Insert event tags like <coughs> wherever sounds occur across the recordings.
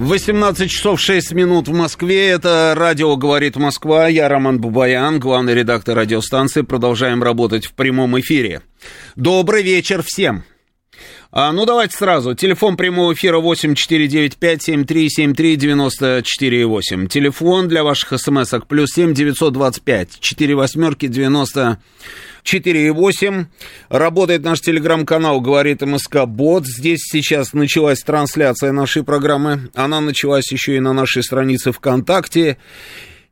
18 часов 6 минут в Москве. Это радио «Говорит Москва». Я Роман Бубаян, главный редактор радиостанции. Продолжаем работать в прямом эфире. Добрый вечер всем. А, ну, давайте сразу. Телефон прямого эфира 8495-7373-94-8. Телефон для ваших смс-ок плюс 7 925 4 восьмерки 90 4,8. Работает наш телеграм-канал «Говорит МСК Бот». Здесь сейчас началась трансляция нашей программы. Она началась еще и на нашей странице ВКонтакте.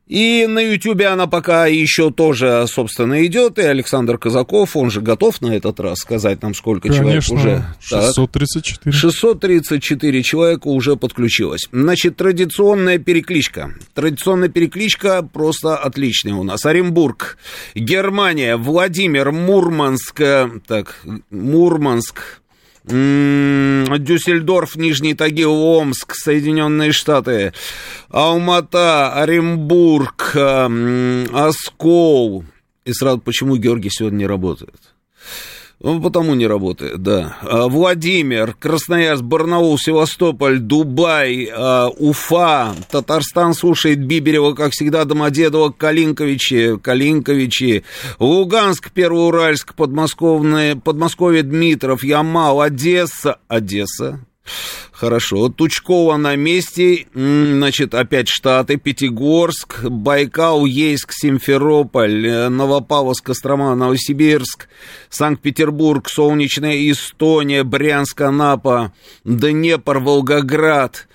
И на Ютьюбе она пока еще тоже, собственно, идет. И Александр Казаков, он же готов на этот раз сказать нам, сколько Конечно, человек уже. 634. 634 человека уже подключилось. Значит, традиционная перекличка. Традиционная перекличка просто отличная у нас. Оренбург, Германия, Владимир, Мурманск, э, так, Мурманск, Дюссельдорф, Нижний Тагил, Омск, Соединенные Штаты, Алмата, Оренбург, Оскол. И сразу, почему Георгий сегодня не работает? Ну, потому не работает, да. А, Владимир, Красноярск, Барнаул, Севастополь, Дубай, а, Уфа, Татарстан слушает Биберева, как всегда, Домодедово, Калинковичи, Калинковичи, Луганск, Первоуральск, Подмосковное, Подмосковье, Дмитров, Ямал, Одесса, Одесса, Хорошо. Тучкова на месте. Значит, опять Штаты. Пятигорск, Байкал, Ейск, Симферополь, э, Новопавловск, Кострома, Новосибирск, Санкт-Петербург, Солнечная Эстония, Брянск, Анапа, Днепр, Волгоград.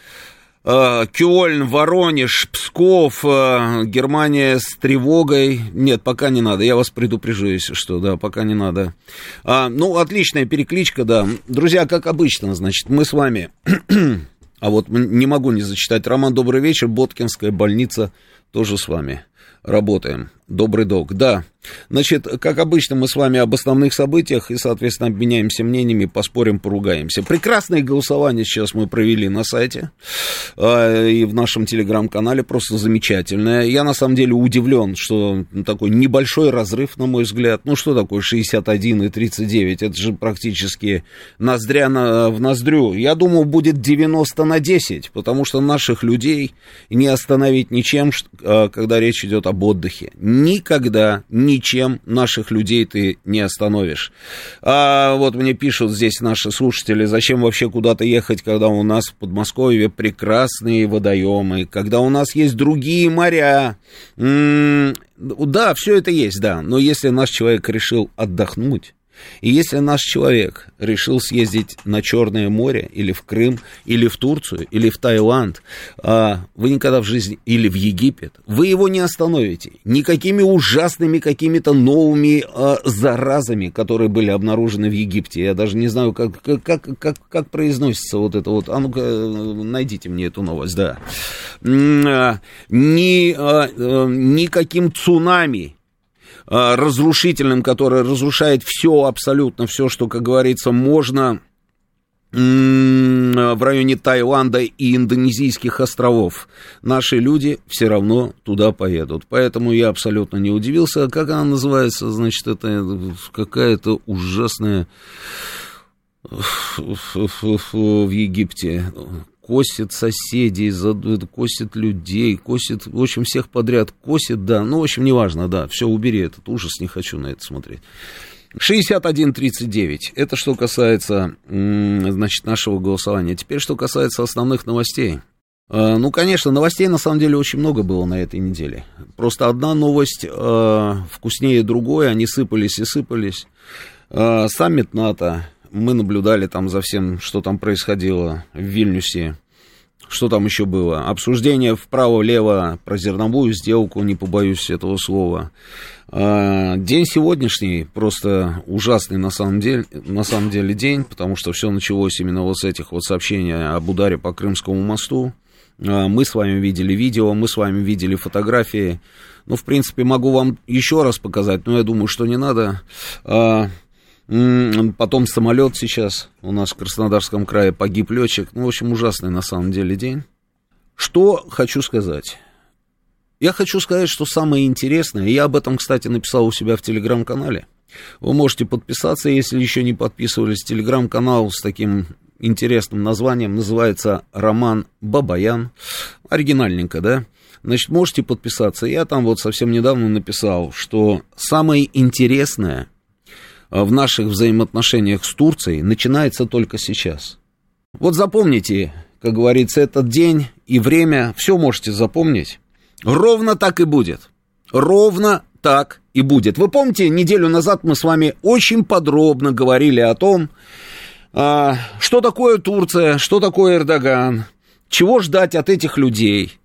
Э, Кёльн, Воронеж, Псков, э, Германия с тревогой. Нет, пока не надо. Я вас предупрежу, если что, да, пока не надо. А, ну, отличная перекличка, да. Друзья, как обычно, значит, мы с вами... <clears throat> а вот не могу не зачитать. Роман, добрый вечер. Боткинская больница тоже с вами работаем. Добрый док, да. Значит, как обычно, мы с вами об основных событиях и, соответственно, обменяемся мнениями, поспорим, поругаемся. Прекрасное голосование сейчас мы провели на сайте э, и в нашем телеграм-канале, просто замечательное. Я, на самом деле, удивлен, что такой небольшой разрыв, на мой взгляд. Ну, что такое 61 и 39? Это же практически ноздря на, в ноздрю. Я думал, будет 90 на 10, потому что наших людей не остановить ничем, э, когда речь идет об отдыхе никогда ничем наших людей ты не остановишь. А вот мне пишут здесь наши слушатели, зачем вообще куда-то ехать, когда у нас в Подмосковье прекрасные водоемы, когда у нас есть другие моря. М-м- да, все это есть, да, но если наш человек решил отдохнуть, и если наш человек решил съездить на Черное море, или в Крым, или в Турцию, или в Таиланд, а, вы никогда в жизни, или в Египет, вы его не остановите никакими ужасными какими-то новыми а, заразами, которые были обнаружены в Египте. Я даже не знаю, как, как, как, как произносится вот это вот. А ну-ка, найдите мне эту новость, да. А, ни, никаким цунами Э, разрушительным, который разрушает все, абсолютно все, что, как говорится, можно в районе Таиланда и индонезийских островов. Наши люди все равно туда поедут. Поэтому я абсолютно не удивился. Как она называется? Значит, это какая-то ужасная в Египте косит соседей, косит людей, косит, в общем, всех подряд косит, да, ну, в общем, неважно, да, все, убери этот ужас, не хочу на это смотреть. 61.39, это что касается, значит, нашего голосования. Теперь, что касается основных новостей. А, ну, конечно, новостей на самом деле очень много было на этой неделе. Просто одна новость э, вкуснее другой, они сыпались и сыпались. Э, саммит НАТО, мы наблюдали там за всем, что там происходило в Вильнюсе. Что там еще было? Обсуждение вправо-влево про зерновую сделку, не побоюсь этого слова. А, день сегодняшний просто ужасный на самом деле, на самом деле день, потому что все началось именно вот с этих вот сообщений об ударе по Крымскому мосту. А, мы с вами видели видео, мы с вами видели фотографии. Ну, в принципе, могу вам еще раз показать, но я думаю, что не надо. Потом самолет сейчас у нас в Краснодарском крае погиб летчик. Ну, в общем, ужасный на самом деле день. Что хочу сказать? Я хочу сказать, что самое интересное, я об этом, кстати, написал у себя в телеграм-канале. Вы можете подписаться, если еще не подписывались. Телеграм-канал с таким интересным названием, называется роман «Бабаян». Оригинальненько, да? Значит, можете подписаться. Я там вот совсем недавно написал, что самое интересное в наших взаимоотношениях с Турцией начинается только сейчас. Вот запомните, как говорится, этот день и время, все можете запомнить. Ровно так и будет. Ровно так и будет. Вы помните, неделю назад мы с вами очень подробно говорили о том, а, что такое Турция, что такое Эрдоган, чего ждать от этих людей.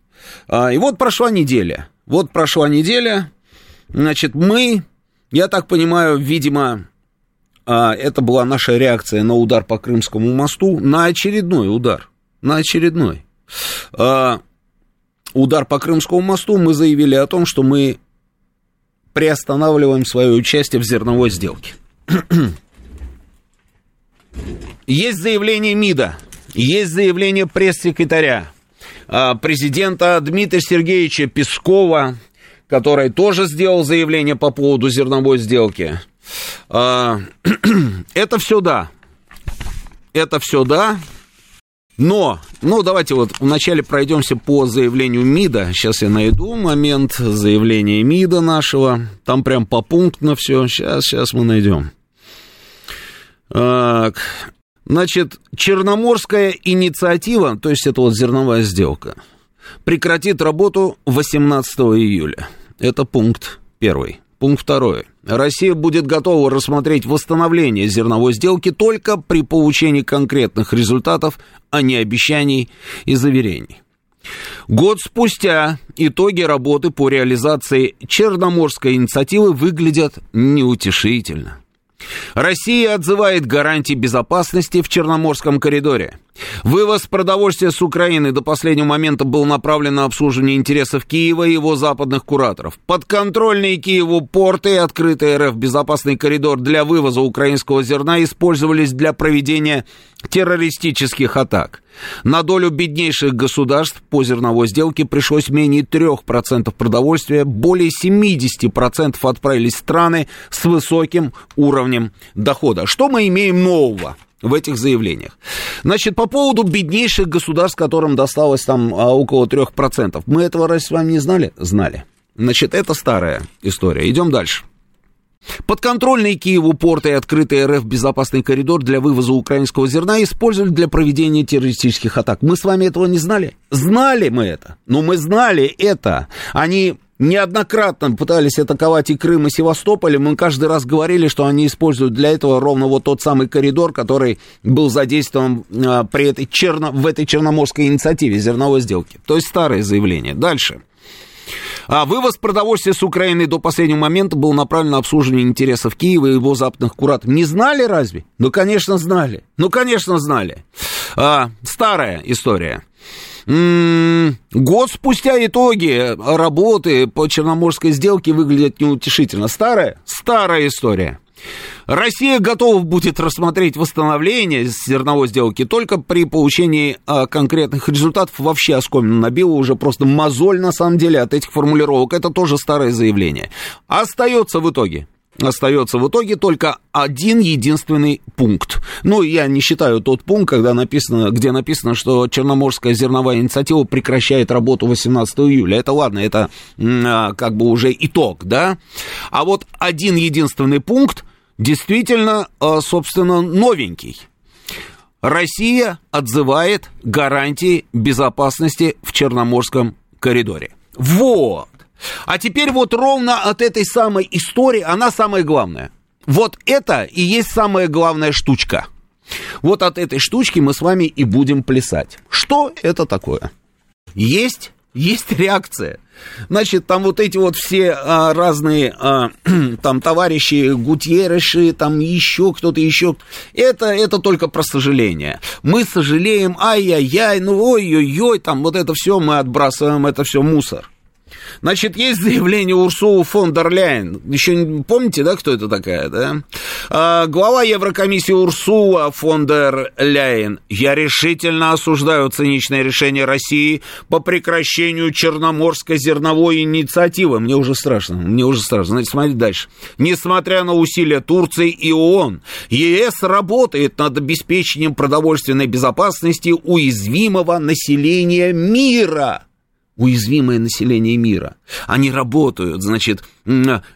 А, и вот прошла неделя. Вот прошла неделя. Значит, мы, я так понимаю, видимо, это была наша реакция на удар по Крымскому мосту, на очередной удар. На очередной. Удар по Крымскому мосту мы заявили о том, что мы приостанавливаем свое участие в зерновой сделке. <clears throat> Есть заявление МИДа, есть заявление пресс-секретаря а, президента Дмитрия Сергеевича Пескова, который тоже сделал заявление по поводу зерновой сделки. А, <clears throat> это все да. Это все да. Но, ну, давайте вот вначале пройдемся по заявлению МИДа. Сейчас я найду момент заявления МИДа нашего. Там прям по пунктно все. Сейчас, сейчас мы найдем. Так. Значит, Черноморская инициатива, то есть это вот зерновая сделка, прекратит работу 18 июля. Это пункт первый. Пункт второй. Россия будет готова рассмотреть восстановление зерновой сделки только при получении конкретных результатов, а не обещаний и заверений. Год спустя итоги работы по реализации Черноморской инициативы выглядят неутешительно. Россия отзывает гарантии безопасности в Черноморском коридоре. Вывоз продовольствия с Украины до последнего момента был направлен на обслуживание интересов Киева и его западных кураторов. Подконтрольные Киеву порты и открытый РФ безопасный коридор для вывоза украинского зерна использовались для проведения террористических атак. На долю беднейших государств по зерновой сделке пришлось менее 3% продовольствия, более 70% отправились страны с высоким уровнем дохода. Что мы имеем нового? В этих заявлениях. Значит, по поводу беднейших государств, которым досталось там а, около 3%. Мы этого разве с вами не знали? Знали. Значит, это старая история. Идем дальше. Подконтрольные Киеву порты и открытый РФ безопасный коридор для вывоза украинского зерна использовали для проведения террористических атак. Мы с вами этого не знали? Знали мы это. Но мы знали это. Они неоднократно пытались атаковать и Крым, и Севастополь. Мы каждый раз говорили, что они используют для этого ровно вот тот самый коридор, который был задействован а, при этой черно, в этой черноморской инициативе зерновой сделки. То есть старое заявление. Дальше. А вывоз продовольствия с Украины до последнего момента был направлен на обслуживание интересов Киева и его западных кураторов. Не знали разве? Ну, конечно, знали. Ну, конечно, знали. А, старая история. Год спустя итоги работы по Черноморской сделке выглядят неутешительно. Старая? Старая история. Россия готова будет рассмотреть восстановление зерновой сделки только при получении а, конкретных результатов. Вообще оскомину набило уже просто мозоль, на самом деле, от этих формулировок. Это тоже старое заявление. Остается в итоге остается в итоге только один единственный пункт. Ну, я не считаю тот пункт, когда написано, где написано, что Черноморская зерновая инициатива прекращает работу 18 июля. Это ладно, это а, как бы уже итог, да? А вот один единственный пункт, действительно, э, собственно, новенький. Россия отзывает гарантии безопасности в Черноморском коридоре. Вот. А теперь вот ровно от этой самой истории, она самая главная. Вот это и есть самая главная штучка. Вот от этой штучки мы с вами и будем плясать. Что это такое? Есть есть реакция. Значит, там вот эти вот все а, разные а, <clears throat> там товарищи Гутьереши, там еще кто-то еще, это, это только про сожаление. Мы сожалеем, ай-яй-яй, ну ой-ой-ой, там вот это все мы отбрасываем, это все мусор. Значит, есть заявление Урсулы фон дер Ляйен. Еще помните, да, кто это такая, да? А, глава Еврокомиссии Урсула фон дер Ляйен. Я решительно осуждаю циничное решение России по прекращению Черноморской зерновой инициативы. Мне уже страшно, мне уже страшно. Значит, смотрите дальше. Несмотря на усилия Турции и ООН, ЕС работает над обеспечением продовольственной безопасности уязвимого населения мира уязвимое население мира. Они работают, значит,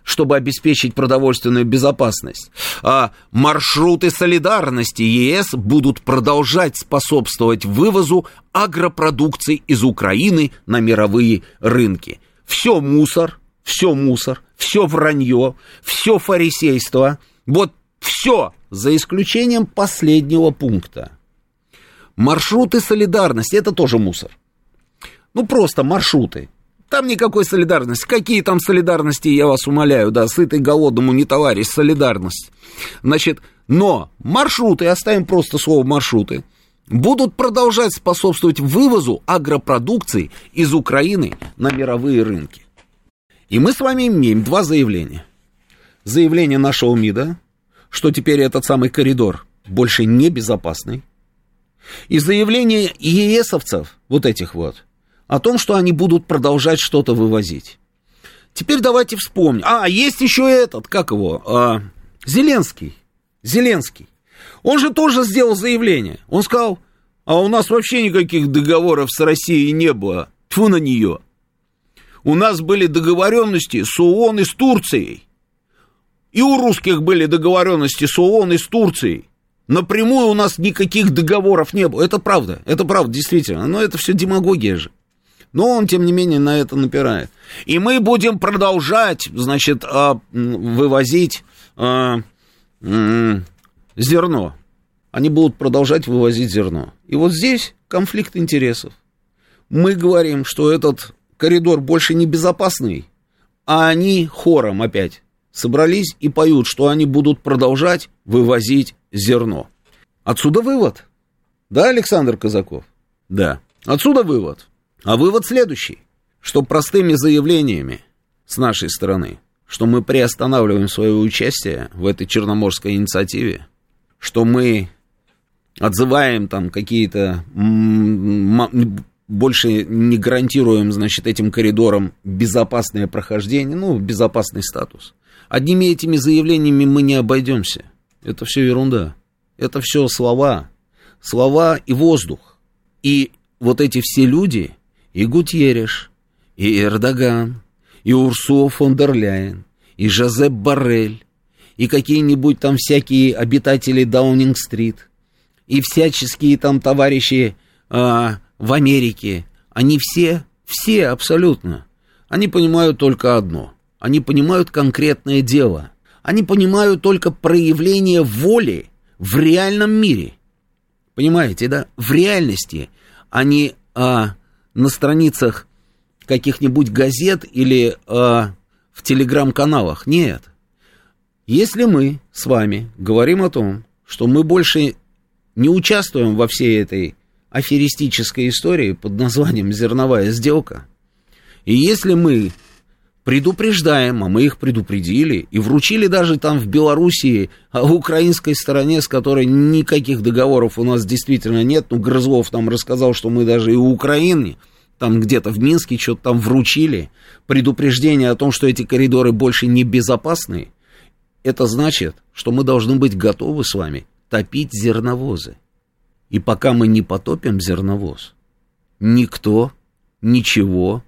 чтобы обеспечить продовольственную безопасность. А маршруты солидарности ЕС будут продолжать способствовать вывозу агропродукции из Украины на мировые рынки. Все мусор, все мусор, все вранье, все фарисейство. Вот все, за исключением последнего пункта. Маршруты солидарности – это тоже мусор. Ну, просто маршруты. Там никакой солидарности. Какие там солидарности, я вас умоляю, да, сытый голодному не товарищ, солидарность. Значит, но маршруты, оставим просто слово маршруты, будут продолжать способствовать вывозу агропродукции из Украины на мировые рынки. И мы с вами имеем два заявления. Заявление нашего МИДа, что теперь этот самый коридор больше не безопасный. И заявление ЕСовцев, вот этих вот, о том, что они будут продолжать что-то вывозить. Теперь давайте вспомним. А, есть еще этот, как его, а, Зеленский. Зеленский. Он же тоже сделал заявление. Он сказал, а у нас вообще никаких договоров с Россией не было. Тьфу на нее. У нас были договоренности с ООН и с Турцией. И у русских были договоренности с ООН и с Турцией. Напрямую у нас никаких договоров не было. Это правда, это правда, действительно. Но это все демагогия же. Но он, тем не менее, на это напирает. И мы будем продолжать, значит, а, вывозить а, зерно. Они будут продолжать вывозить зерно. И вот здесь конфликт интересов. Мы говорим, что этот коридор больше не безопасный, а они хором опять собрались и поют, что они будут продолжать вывозить зерно. Отсюда вывод. Да, Александр Казаков? Да. Отсюда вывод. А вывод следующий, что простыми заявлениями с нашей стороны, что мы приостанавливаем свое участие в этой черноморской инициативе, что мы отзываем там какие-то больше не гарантируем, значит, этим коридорам безопасное прохождение, ну, безопасный статус. Одними этими заявлениями мы не обойдемся. Это все ерунда. Это все слова. Слова и воздух. И вот эти все люди, и Гутьереш, и Эрдоган, и Урсула фон дер Ляйен, и Жозеп Барель, и какие-нибудь там всякие обитатели Даунинг-стрит, и всяческие там товарищи а, в Америке, они все, все абсолютно, они понимают только одно, они понимают конкретное дело, они понимают только проявление воли в реальном мире, понимаете, да, в реальности, они а, на страницах каких-нибудь газет или э, в телеграм-каналах. Нет. Если мы с вами говорим о том, что мы больше не участвуем во всей этой аферистической истории под названием «зерновая сделка», и если мы предупреждаем, а мы их предупредили, и вручили даже там в Белоруссии, а в украинской стороне, с которой никаких договоров у нас действительно нет, ну, Грызлов нам рассказал, что мы даже и у Украины, там где-то в Минске что-то там вручили, предупреждение о том, что эти коридоры больше не безопасны, это значит, что мы должны быть готовы с вами топить зерновозы. И пока мы не потопим зерновоз, никто ничего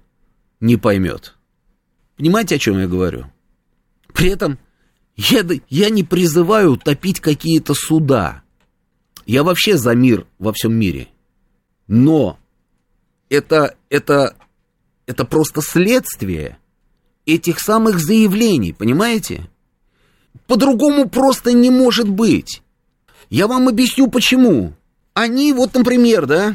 не поймет. Понимаете, о чем я говорю? При этом я, я не призываю топить какие-то суда. Я вообще за мир во всем мире. Но это, это, это просто следствие этих самых заявлений, понимаете? По-другому просто не может быть. Я вам объясню почему. Они, вот, например, да,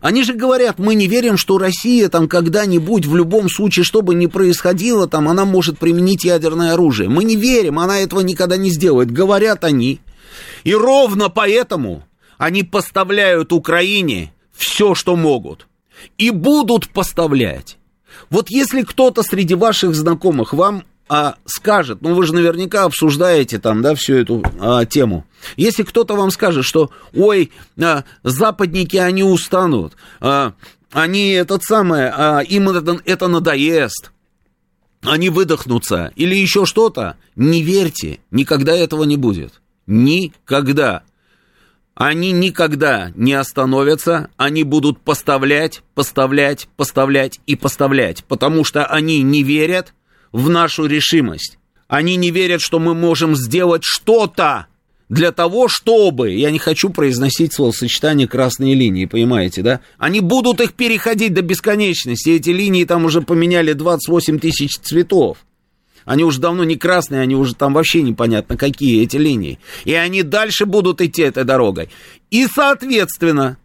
они же говорят, мы не верим, что Россия там когда-нибудь, в любом случае, что бы ни происходило, там она может применить ядерное оружие. Мы не верим, она этого никогда не сделает, говорят они. И ровно поэтому они поставляют Украине все, что могут. И будут поставлять. Вот если кто-то среди ваших знакомых вам а, скажет, ну вы же наверняка обсуждаете там, да, всю эту а, тему. Если кто-то вам скажет, что, ой, а, западники, они устанут, а, они этот самый, а, им это, это надоест, они выдохнутся или еще что-то, не верьте, никогда этого не будет. Никогда. Они никогда не остановятся, они будут поставлять, поставлять, поставлять и поставлять, потому что они не верят в нашу решимость. Они не верят, что мы можем сделать что-то для того, чтобы, я не хочу произносить словосочетание красные линии, понимаете, да? Они будут их переходить до бесконечности. Эти линии там уже поменяли 28 тысяч цветов. Они уже давно не красные, они уже там вообще непонятно какие эти линии. И они дальше будут идти этой дорогой. И, соответственно,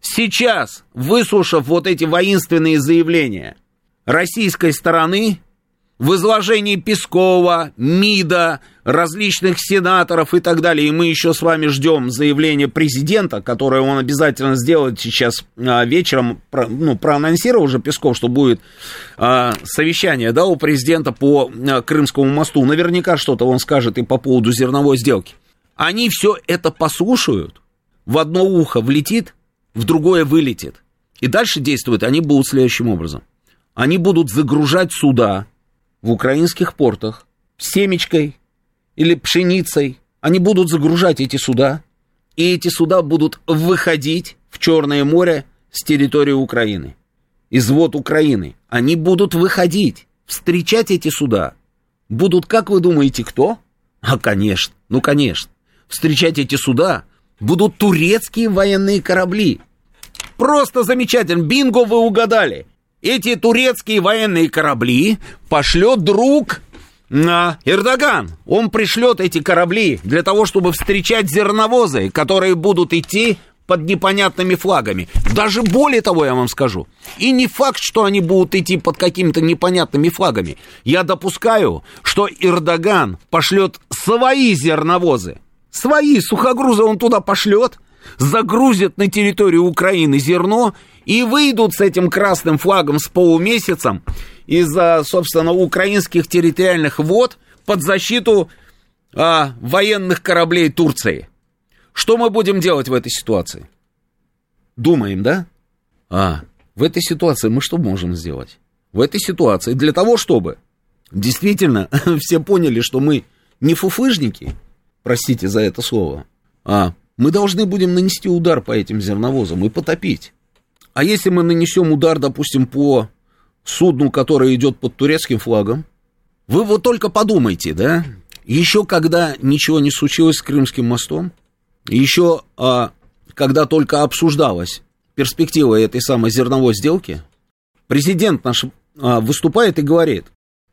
сейчас, выслушав вот эти воинственные заявления российской стороны, в изложении Пескова, МИДа, различных сенаторов и так далее. И мы еще с вами ждем заявления президента, которое он обязательно сделает сейчас а, вечером. Ну, проанонсировал уже Песков, что будет а, совещание да, у президента по а, Крымскому мосту. Наверняка что-то он скажет и по поводу зерновой сделки. Они все это послушают, в одно ухо влетит, в другое вылетит. И дальше действуют они будут следующим образом. Они будут загружать суда, в украинских портах семечкой или пшеницей. Они будут загружать эти суда, и эти суда будут выходить в Черное море с территории Украины. Из вод Украины. Они будут выходить, встречать эти суда. Будут, как вы думаете, кто? А, конечно, ну, конечно. Встречать эти суда будут турецкие военные корабли. Просто замечательно. Бинго, вы угадали эти турецкие военные корабли пошлет друг на Эрдоган. Он пришлет эти корабли для того, чтобы встречать зерновозы, которые будут идти под непонятными флагами. Даже более того, я вам скажу. И не факт, что они будут идти под какими-то непонятными флагами. Я допускаю, что Эрдоган пошлет свои зерновозы. Свои сухогрузы он туда пошлет, загрузит на территорию Украины зерно и выйдут с этим красным флагом с полумесяцем из-за, собственно, украинских территориальных вод под защиту а, военных кораблей Турции. Что мы будем делать в этой ситуации? Думаем, да? А, в этой ситуации мы что можем сделать? В этой ситуации для того, чтобы действительно <laughs> все поняли, что мы не фуфыжники, простите за это слово, а мы должны будем нанести удар по этим зерновозам и потопить. А если мы нанесем удар, допустим, по судну, которое идет под турецким флагом, вы вот только подумайте, да, еще когда ничего не случилось с Крымским мостом, еще а, когда только обсуждалась перспектива этой самой зерновой сделки, президент наш а, выступает и говорит,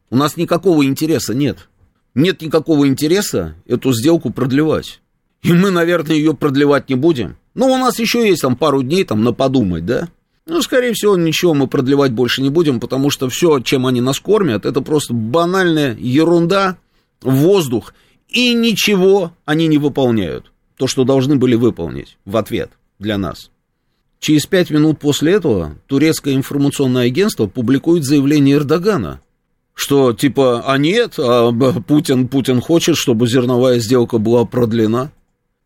у нас никакого интереса нет. Нет никакого интереса эту сделку продлевать. И мы, наверное, ее продлевать не будем. Но у нас еще есть там пару дней там на подумать, да? Ну, скорее всего, ничего мы продлевать больше не будем, потому что все, чем они нас кормят, это просто банальная ерунда, воздух, и ничего они не выполняют. То, что должны были выполнить в ответ для нас. Через пять минут после этого турецкое информационное агентство публикует заявление Эрдогана, что типа, а нет, а Путин, Путин хочет, чтобы зерновая сделка была продлена.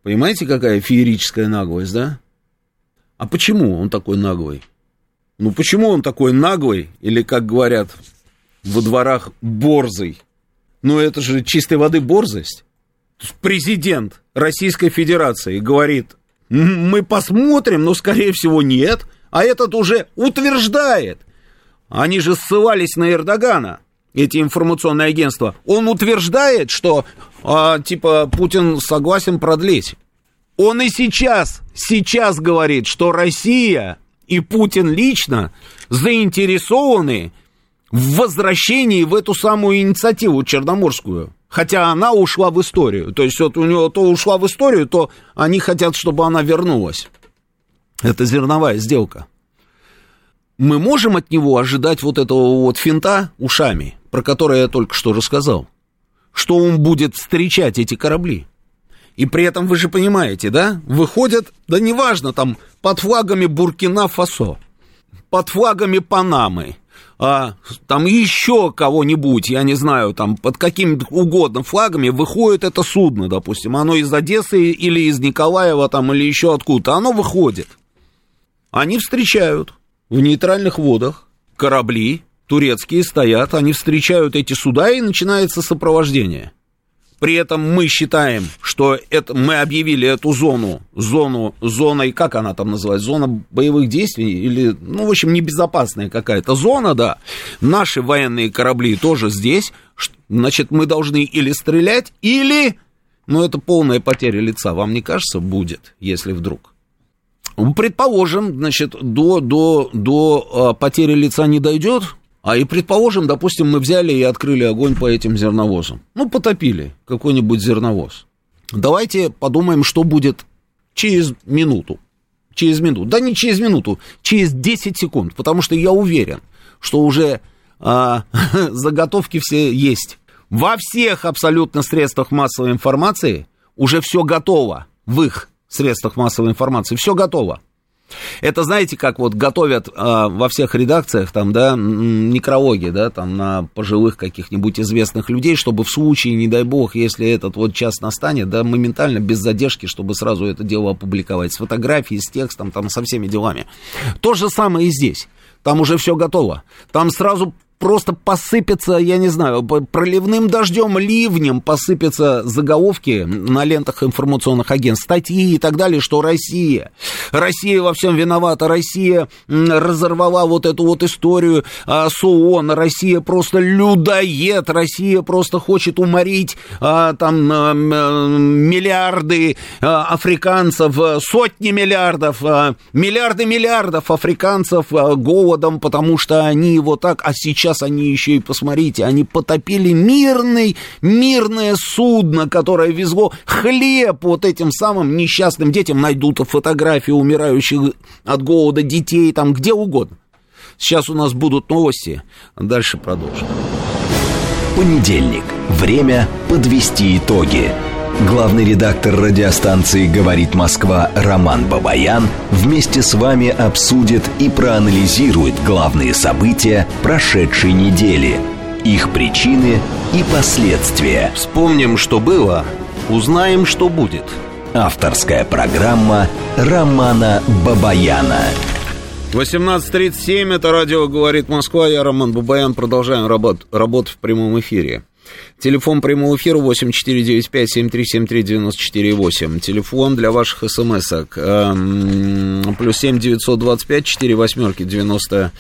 Понимаете, какая феерическая наглость, да? А почему он такой наглый? Ну почему он такой наглый, или, как говорят во дворах, борзый? Ну это же чистой воды борзость. Президент Российской Федерации говорит, мы посмотрим, но скорее всего нет, а этот уже утверждает. Они же ссылались на Эрдогана, эти информационные агентства. Он утверждает, что а, типа Путин согласен продлить. Он и сейчас, сейчас говорит, что Россия и Путин лично заинтересованы в возвращении в эту самую инициативу черноморскую. Хотя она ушла в историю. То есть вот у него то ушла в историю, то они хотят, чтобы она вернулась. Это зерновая сделка. Мы можем от него ожидать вот этого вот финта ушами, про который я только что рассказал. Что он будет встречать эти корабли. И при этом вы же понимаете, да, выходят, да неважно, там, под флагами Буркина-Фасо, под флагами Панамы, а, там еще кого-нибудь, я не знаю, там под какими угодно флагами выходит это судно, допустим, оно из Одессы или из Николаева там или еще откуда-то, оно выходит. Они встречают в нейтральных водах корабли, турецкие стоят, они встречают эти суда и начинается сопровождение. При этом мы считаем, что это, мы объявили эту зону, зону, зоной, как она там называется, зона боевых действий, или, ну, в общем, небезопасная какая-то зона, да. Наши военные корабли тоже здесь, значит, мы должны или стрелять, или, ну, это полная потеря лица, вам не кажется, будет, если вдруг? Предположим, значит, до, до, до а, потери лица не дойдет, а и предположим, допустим, мы взяли и открыли огонь по этим зерновозам. Ну, потопили какой-нибудь зерновоз. Давайте подумаем, что будет через минуту. Через минуту. Да не через минуту, через 10 секунд. Потому что я уверен, что уже а, <laughs> заготовки все есть. Во всех абсолютно средствах массовой информации уже все готово. В их средствах массовой информации все готово. Это, знаете, как вот готовят а, во всех редакциях, там, да, некрологи, да, там, на пожилых каких-нибудь известных людей, чтобы в случае, не дай бог, если этот вот час настанет, да, моментально, без задержки, чтобы сразу это дело опубликовать, с фотографией, с текстом, там, со всеми делами. То же самое и здесь. Там уже все готово. Там сразу просто посыпется, я не знаю, проливным дождем, ливнем посыпятся заголовки на лентах информационных агентств, статьи и так далее, что Россия, Россия во всем виновата, Россия разорвала вот эту вот историю а, с ООН, Россия просто людоед, Россия просто хочет уморить а, там а, миллиарды а, африканцев, сотни миллиардов, а, миллиарды миллиардов африканцев а, голодом, потому что они его так, а сейчас сейчас они еще и, посмотрите, они потопили мирный, мирное судно, которое везло хлеб вот этим самым несчастным детям. Найдут фотографии умирающих от голода детей, там где угодно. Сейчас у нас будут новости, дальше продолжим. Понедельник. Время подвести итоги. Главный редактор радиостанции «Говорит Москва» Роман Бабаян вместе с вами обсудит и проанализирует главные события прошедшей недели, их причины и последствия. Вспомним, что было, узнаем, что будет. Авторская программа Романа Бабаяна. 18.37, это радио «Говорит Москва», я Роман Бабаян, продолжаем работ, работу в прямом эфире. Телефон прямого эфира 8495-7373-94-8. Телефон для ваших смс-ок. Эм, плюс 7 925 4 восьмерки 90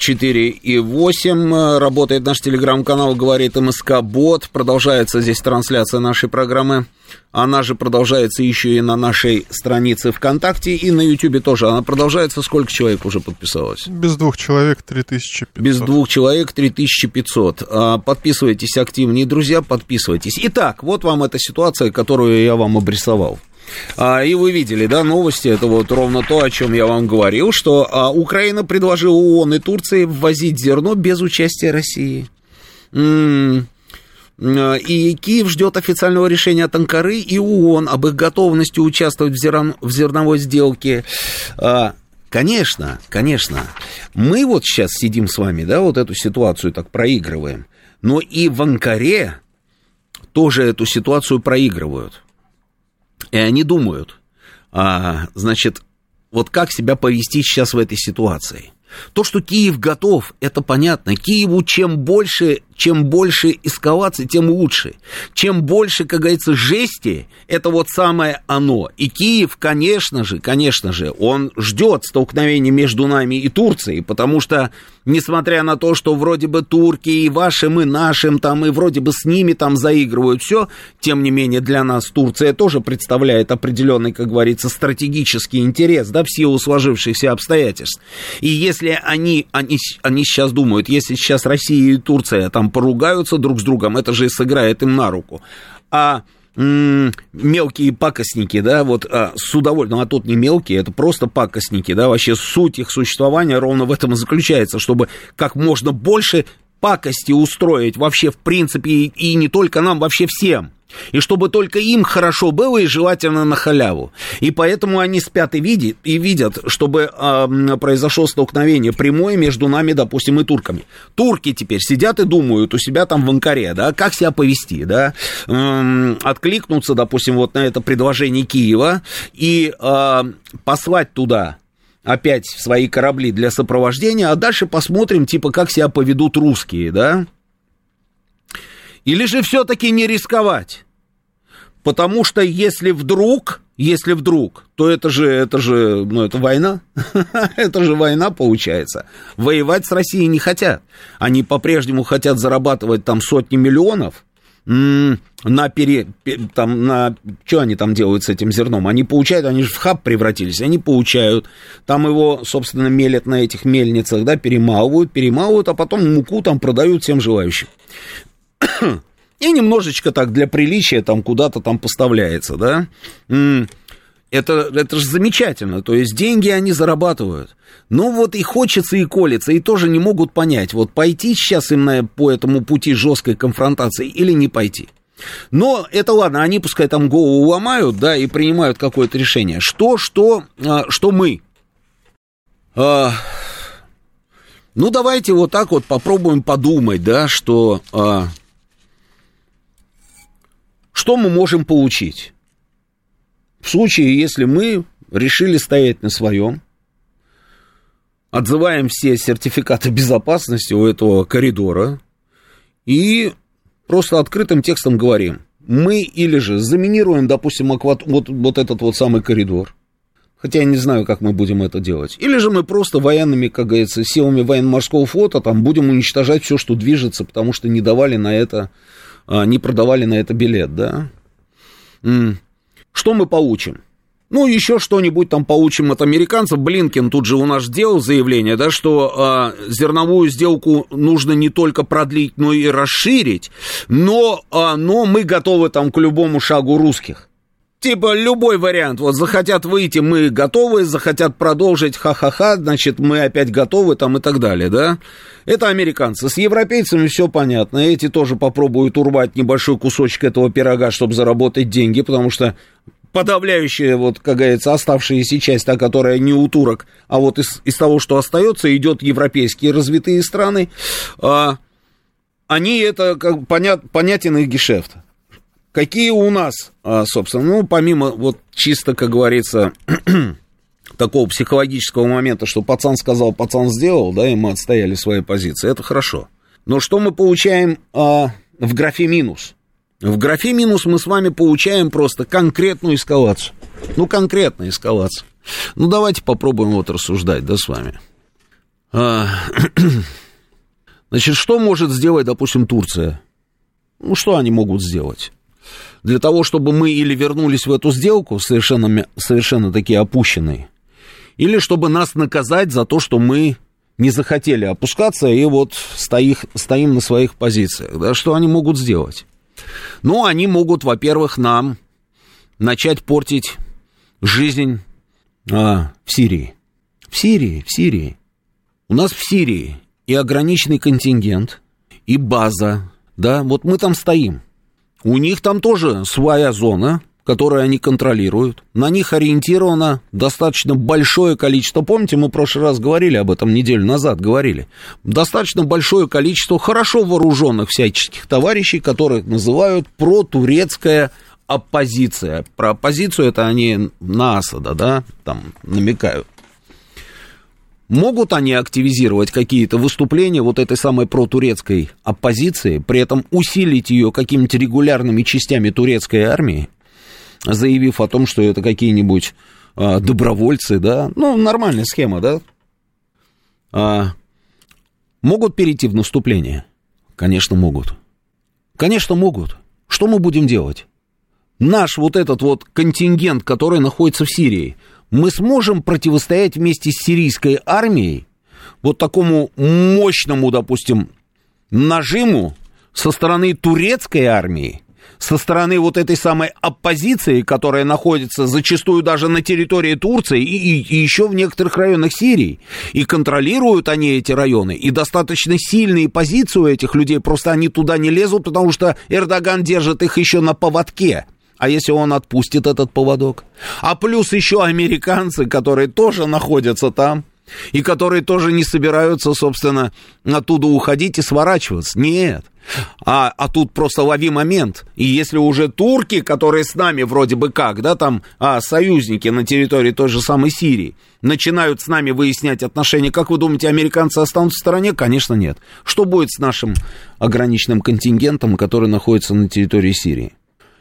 4,8. Э, работает наш телеграм-канал «Говорит МСК Бот». Продолжается здесь трансляция нашей программы. Она же продолжается еще и на нашей странице ВКонтакте и на Ютубе тоже. Она продолжается. Сколько человек уже подписалось? Без двух человек 3500. Без двух человек 3500. А, подписывайтесь активнее, друзья, подписывайтесь. Итак, вот вам эта ситуация, которую я вам обрисовал. А, и вы видели, да, новости, это вот ровно то, о чем я вам говорил, что а, Украина предложила ООН и Турции ввозить зерно без участия России. М-м- и Киев ждет официального решения от Анкары и ООН об их готовности участвовать в, зерн... в зерновой сделке. А, конечно, конечно. Мы вот сейчас сидим с вами, да, вот эту ситуацию так проигрываем. Но и в Анкаре тоже эту ситуацию проигрывают. И они думают, а, значит, вот как себя повести сейчас в этой ситуации. То, что Киев готов, это понятно. Киеву чем больше чем больше эскалации, тем лучше. Чем больше, как говорится, жести, это вот самое оно. И Киев, конечно же, конечно же, он ждет столкновения между нами и Турцией, потому что, несмотря на то, что вроде бы турки и вашим, и нашим, там, и вроде бы с ними там заигрывают все, тем не менее для нас Турция тоже представляет определенный, как говорится, стратегический интерес, да, в силу сложившихся обстоятельств. И если они, они, они сейчас думают, если сейчас Россия и Турция там поругаются друг с другом, это же сыграет им на руку. А мелкие пакостники, да, вот а, с удовольствием, ну, а тут не мелкие, это просто пакостники, да, вообще суть их существования ровно в этом и заключается, чтобы как можно больше пакости устроить вообще в принципе и, и не только нам, вообще всем. И чтобы только им хорошо было и желательно на халяву. И поэтому они спят и видят, и видят чтобы э, произошло столкновение прямое между нами, допустим, и турками. Турки теперь сидят и думают у себя там в Анкаре, да, как себя повести, да, э, откликнуться, допустим, вот на это предложение Киева и э, послать туда опять свои корабли для сопровождения, а дальше посмотрим, типа, как себя поведут русские, да, или же все-таки не рисковать? Потому что если вдруг, если вдруг, то это же, это же, ну, это война. <laughs> это же война получается. Воевать с Россией не хотят. Они по-прежнему хотят зарабатывать там сотни миллионов, на пере, там, на, что они там делают с этим зерном? Они получают, они же в хаб превратились, они получают, там его, собственно, мелят на этих мельницах, да, перемалывают, перемалывают, а потом муку там продают всем желающим. И немножечко так для приличия там куда-то там поставляется, да. Это, это же замечательно, то есть деньги они зарабатывают. Ну вот и хочется, и колется, и тоже не могут понять, вот пойти сейчас им на, по этому пути жесткой конфронтации или не пойти. Но это ладно, они пускай там голову ломают, да, и принимают какое-то решение. Что, что, а, что мы? А, ну, давайте вот так вот попробуем подумать, да, что а, что мы можем получить? В случае, если мы решили стоять на своем, отзываем все сертификаты безопасности у этого коридора и просто открытым текстом говорим, мы или же заминируем, допустим, акват... вот, вот этот вот самый коридор, хотя я не знаю, как мы будем это делать, или же мы просто военными, как говорится, силами военно-морского флота там будем уничтожать все, что движется, потому что не давали на это не продавали на это билет, да? Что мы получим? Ну, еще что-нибудь там получим от американцев. Блинкен тут же у нас сделал заявление, да, что а, зерновую сделку нужно не только продлить, но и расширить. Но, а, но мы готовы там к любому шагу русских. Типа любой вариант, вот захотят выйти, мы готовы, захотят продолжить, ха-ха-ха, значит, мы опять готовы там и так далее, да? Это американцы. С европейцами все понятно. Эти тоже попробуют урвать небольшой кусочек этого пирога, чтобы заработать деньги, потому что подавляющая, вот, как говорится, оставшаяся часть, та, которая не у турок, а вот из, из того, что остается, идет европейские развитые страны, а, они это, как понят, понятен их гешефт. Какие у нас, а, собственно, ну, помимо вот чисто, как говорится, <clears throat> такого психологического момента, что пацан сказал, пацан сделал, да, и мы отстояли свои позиции, это хорошо. Но что мы получаем а, в графе минус? В графе минус мы с вами получаем просто конкретную эскалацию. Ну, конкретную эскалацию. Ну, давайте попробуем вот рассуждать, да, с вами. А, <clears throat> значит, что может сделать, допустим, Турция? Ну, что они могут сделать? Для того, чтобы мы или вернулись в эту сделку совершенно, совершенно такие опущенные, или чтобы нас наказать за то, что мы не захотели опускаться и вот стоим, стоим на своих позициях. Да, что они могут сделать? Ну, они могут, во-первых, нам начать портить жизнь а, в Сирии. В Сирии, в Сирии. У нас в Сирии и ограниченный контингент, и база, да, вот мы там стоим. У них там тоже своя зона, которую они контролируют. На них ориентировано достаточно большое количество. Помните, мы в прошлый раз говорили об этом, неделю назад говорили. Достаточно большое количество хорошо вооруженных всяческих товарищей, которых называют протурецкая оппозиция. Про оппозицию это они на Асада, да, там намекают. Могут они активизировать какие-то выступления вот этой самой протурецкой оппозиции, при этом усилить ее какими-то регулярными частями турецкой армии, заявив о том, что это какие-нибудь а, добровольцы, да, ну, нормальная схема, да, а, могут перейти в наступление? Конечно, могут. Конечно, могут. Что мы будем делать? Наш вот этот вот контингент, который находится в Сирии, мы сможем противостоять вместе с сирийской армией вот такому мощному, допустим, нажиму со стороны турецкой армии, со стороны вот этой самой оппозиции, которая находится зачастую даже на территории Турции и, и, и еще в некоторых районах Сирии. И контролируют они эти районы. И достаточно сильные позиции у этих людей, просто они туда не лезут, потому что Эрдоган держит их еще на поводке. А если он отпустит этот поводок? А плюс еще американцы, которые тоже находятся там, и которые тоже не собираются, собственно, оттуда уходить и сворачиваться. Нет. А, а тут просто лови момент. И если уже турки, которые с нами вроде бы как, да, там а, союзники на территории той же самой Сирии, начинают с нами выяснять отношения, как вы думаете, американцы останутся в стороне? Конечно, нет. Что будет с нашим ограниченным контингентом, который находится на территории Сирии?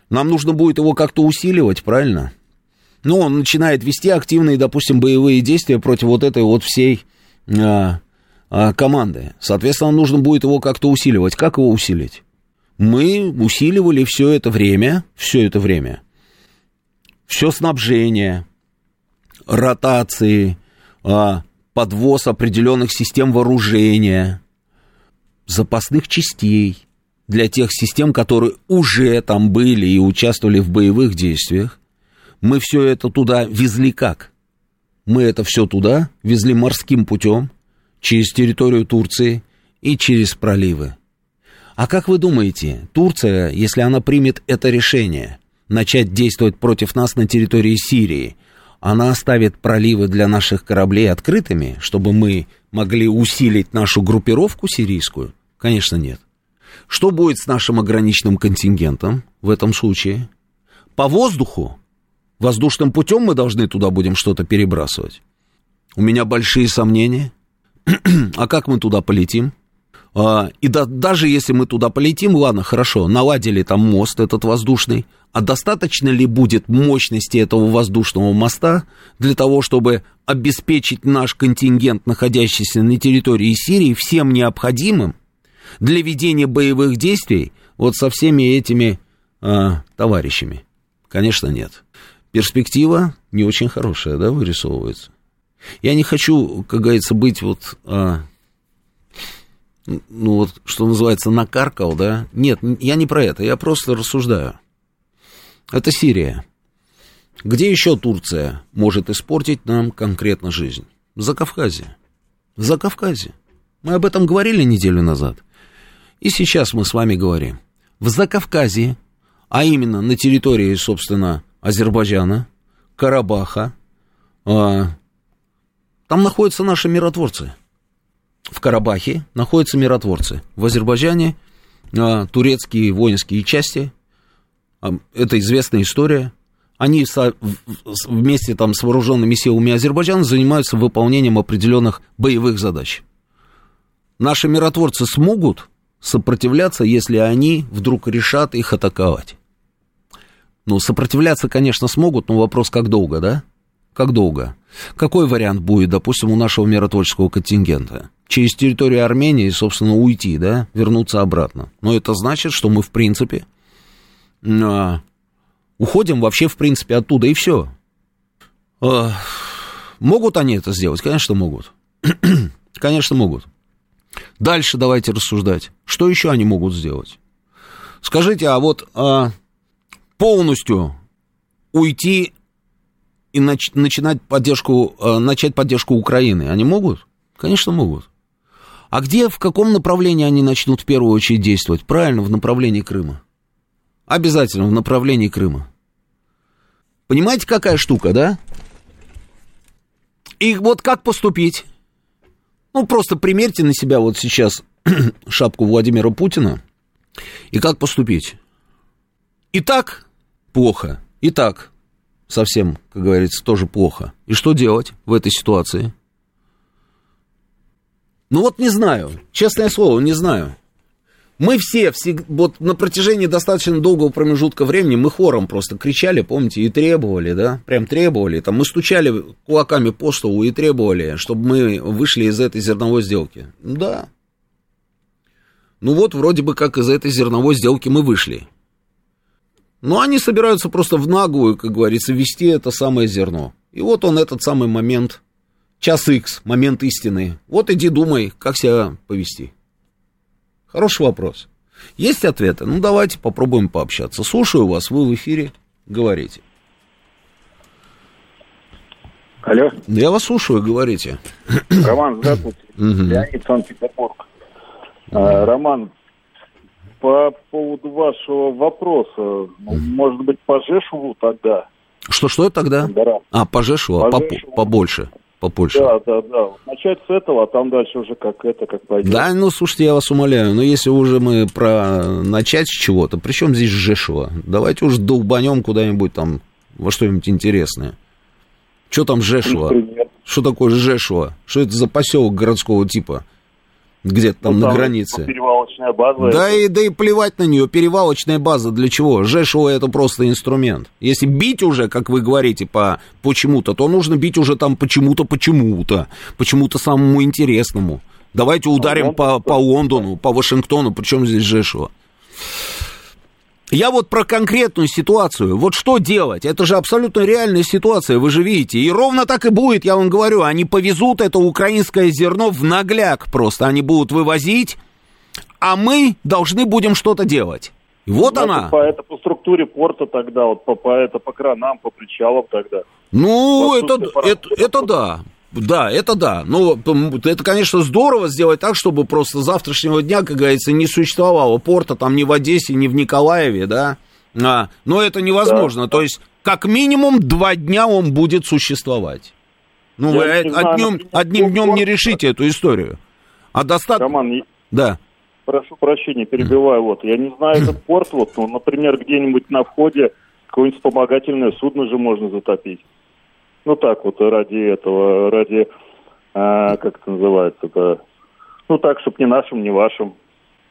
Нам нужно будет его как-то усиливать, правильно? Ну, он начинает вести активные, допустим, боевые действия против вот этой вот всей а, а, команды. Соответственно, нужно будет его как-то усиливать. Как его усилить? Мы усиливали все это время, все это время, все снабжение, ротации, а, подвоз определенных систем вооружения, запасных частей для тех систем, которые уже там были и участвовали в боевых действиях. Мы все это туда везли как? Мы это все туда везли морским путем, через территорию Турции и через проливы. А как вы думаете, Турция, если она примет это решение, начать действовать против нас на территории Сирии, она оставит проливы для наших кораблей открытыми, чтобы мы могли усилить нашу группировку сирийскую? Конечно, нет. Что будет с нашим ограниченным контингентом в этом случае? По воздуху? Воздушным путем мы должны туда будем что-то перебрасывать? У меня большие сомнения. <clears throat> а как мы туда полетим? А, и да, даже если мы туда полетим, ладно, хорошо, наладили там мост этот воздушный, а достаточно ли будет мощности этого воздушного моста для того, чтобы обеспечить наш контингент, находящийся на территории Сирии, всем необходимым для ведения боевых действий вот со всеми этими а, товарищами? Конечно, нет. Перспектива не очень хорошая, да, вырисовывается. Я не хочу, как говорится, быть вот, а, ну вот, что называется, накаркал, да. Нет, я не про это, я просто рассуждаю. Это Сирия. Где еще Турция может испортить нам конкретно жизнь? В Закавказье. В Закавказье. Мы об этом говорили неделю назад. И сейчас мы с вами говорим. В Закавказье, а именно на территории, собственно, Азербайджана, Карабаха, а, там находятся наши миротворцы. В Карабахе находятся миротворцы. В Азербайджане а, турецкие воинские части. А, это известная история. Они вместе там, с вооруженными силами Азербайджана занимаются выполнением определенных боевых задач. Наши миротворцы смогут сопротивляться, если они вдруг решат их атаковать. Ну, сопротивляться, конечно, смогут, но вопрос, как долго, да? Как долго? Какой вариант будет, допустим, у нашего миротворческого контингента? Через территорию Армении, собственно, уйти, да, вернуться обратно. Но это значит, что мы, в принципе, а, уходим вообще, в принципе, оттуда, и все. А, могут они это сделать? Конечно, могут. <clears throat> Конечно, могут. Дальше давайте рассуждать. Что еще они могут сделать? Скажите, а вот а, полностью уйти и нач- начинать поддержку, э, начать поддержку Украины? Они могут? Конечно, могут. А где, в каком направлении они начнут в первую очередь действовать? Правильно, в направлении Крыма. Обязательно в направлении Крыма. Понимаете, какая штука, да? И вот как поступить? Ну, просто примерьте на себя вот сейчас <clears throat> шапку Владимира Путина. И как поступить? И так плохо, и так совсем, как говорится, тоже плохо. И что делать в этой ситуации? Ну вот не знаю, честное слово, не знаю. Мы все, все, вот на протяжении достаточно долгого промежутка времени мы хором просто кричали, помните, и требовали, да, прям требовали, там мы стучали кулаками по столу и требовали, чтобы мы вышли из этой зерновой сделки. Да. Ну вот, вроде бы как из этой зерновой сделки мы вышли. Но они собираются просто в наглую, как говорится, вести это самое зерно. И вот он этот самый момент, час X, момент истины. Вот иди думай, как себя повести. Хороший вопрос. Есть ответы? Ну, давайте попробуем пообщаться. Слушаю вас, вы в эфире, говорите. Алло. Я вас слушаю, говорите. Роман, здравствуйте. <coughs> Леонид, Санкт-Петербург. А, Роман, по поводу вашего вопроса, ну, может быть, по Жешеву тогда? Что-что это тогда? Бондарам. А, по Жешеву, по- Жешеву. побольше, побольше. Да, да, да. Начать с этого, а там дальше уже как это, как пойдет. Да, ну, слушайте, я вас умоляю, но если уже мы про начать с чего-то, при чем здесь Жешева? Давайте уж долбанем куда-нибудь там во что-нибудь интересное. Что там Жешева? Что такое Жешева? Что это за поселок городского типа? Где-то там Ну, на там границе. Перевалочная база. Да и, да и плевать на нее, перевалочная база для чего? Жешева это просто инструмент. Если бить уже, как вы говорите, по почему-то, то нужно бить уже там почему-то, почему-то, почему-то самому интересному. Давайте ударим по, по Лондону, по Вашингтону, причем здесь Жешева. Я вот про конкретную ситуацию. Вот что делать? Это же абсолютно реальная ситуация, вы же видите. И ровно так и будет, я вам говорю. Они повезут это украинское зерно в нагляк просто. Они будут вывозить, а мы должны будем что-то делать. Вот Значит, она. По, это по структуре порта тогда, вот по, по, это по кранам, по причалам тогда. Ну, по это, пора- это, это да. Да, это да. Но это, конечно, здорово сделать так, чтобы просто с завтрашнего дня, как говорится, не существовало порта там ни в Одессе, ни в Николаеве, да. А, но это невозможно. То есть, как минимум, два дня он будет существовать. Ну, Я вы знаю, одним, одним днем не решите эту историю. А достаточно... Роман, Да. прошу прощения, перебиваю. Вот, я не знаю этот порт, вот, ну, например, где-нибудь на входе какое-нибудь вспомогательное судно же можно затопить. Ну так вот, ради этого, ради, а, как это называется-то, ну так, чтобы не нашим, не вашим.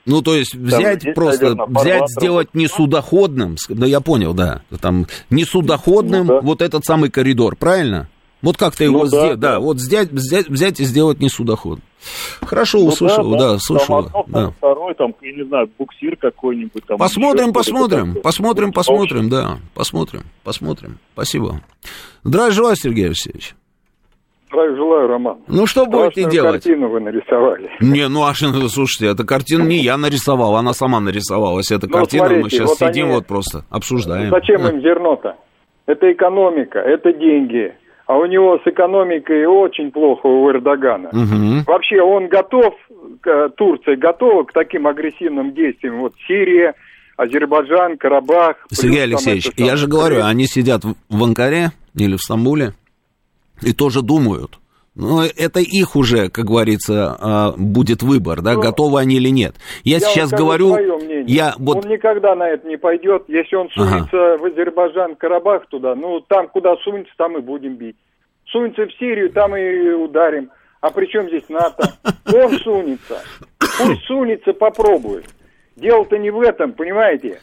Ну, то есть взять здесь, просто, наверное, взять, сделать не судоходным, с- да я понял, да, там, не судоходным Ну, да. вот этот самый коридор, правильно? Вот как-то его Ну, да, сделать, да, да. вот взять, взять, взять и сделать не судоходным. Хорошо, Ну услышал, да, там слышал, одно, да. там второй, там, я не знаю, буксир какой-нибудь. Там Посмотрим, посмотрим, посмотрим, Ну, посмотрим, да, посмотрим, посмотрим. Спасибо. Здравия желаю, Сергей Алексеевич. Здравия желаю, Роман. Ну, что будете Страшную делать? картину вы нарисовали. Не, ну, а ну, слушайте, эта картина не я нарисовал, она сама нарисовалась. Эта Ну, картина, мы смотрите, сейчас вот сидим, они- вот просто обсуждаем. Зачем им зерно-то? Это экономика, это деньги. А у него с экономикой очень плохо у Эрдогана. Мгм. Вообще он готов, к- Турция готова к таким агрессивным действиям. Вот Сирия, Азербайджан, Карабах. Сергей Алексеевич, я же говорю, они сидят в Анкаре или в Стамбуле и тоже думают. Но это их уже, как говорится, а, будет выбор, да, Ну, готовы они или нет. Я, Я сейчас скажу говорю, я вот, Он никогда на это не пойдет. Если он Ага. сунется в Азербайджан, Карабах туда, ну там, куда сунется, там и будем бить. Сунется в Сирию, там и ударим. А при чем здесь НАТО? Он сунется. Пусть сунется, попробует. Дело-то не в этом, понимаете?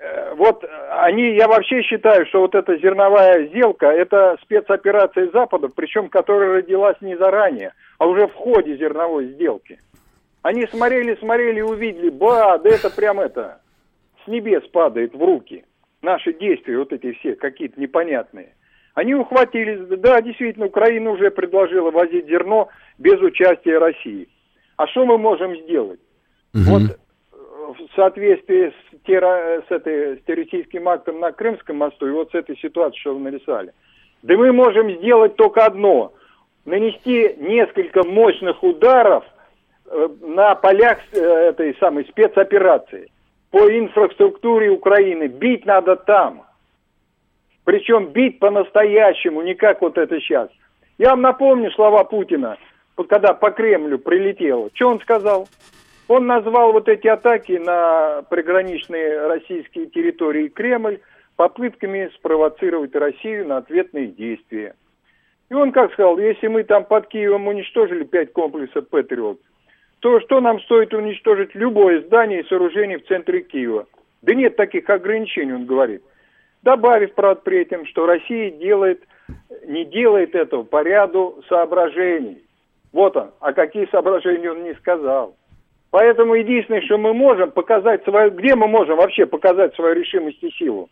Э, Вот э, они, я вообще считаю, что вот эта зерновая сделка, это спецоперация Запада, причем которая родилась не заранее, а уже в ходе зерновой сделки. Они смотрели, смотрели и увидели, ба, да это прям это, с небес падает в руки. Наши действия вот эти все какие-то непонятные. Они ухватились, да, действительно, Украина уже предложила возить зерно без участия России. А что мы можем сделать? Вот э, в соответствии с, тера- с, этой, с террористическим актом на Крымском мосту и вот с этой ситуацией, что вы нарисовали. Да мы можем сделать только одно. Нанести несколько мощных ударов э, на полях э, этой самой спецоперации по инфраструктуре Украины. Бить надо там. Причем бить по-настоящему, не как вот это сейчас. Я вам напомню слова Путина, когда по Кремлю прилетело. Что он сказал? Он назвал вот эти атаки на приграничные российские территории Кремль попытками спровоцировать Россию на ответные действия. И он как сказал, если мы там под Киевом уничтожили пять комплексов Патриот, то что нам стоит уничтожить любое здание и сооружение в центре Киева? Да нет таких ограничений, он говорит. Добавив, правда, при этом, что Россия делает, не делает этого по ряду соображений. Вот он. А какие соображения он не сказал. Поэтому единственное, что мы можем показать свою... Где мы можем вообще показать свою решимость и силу?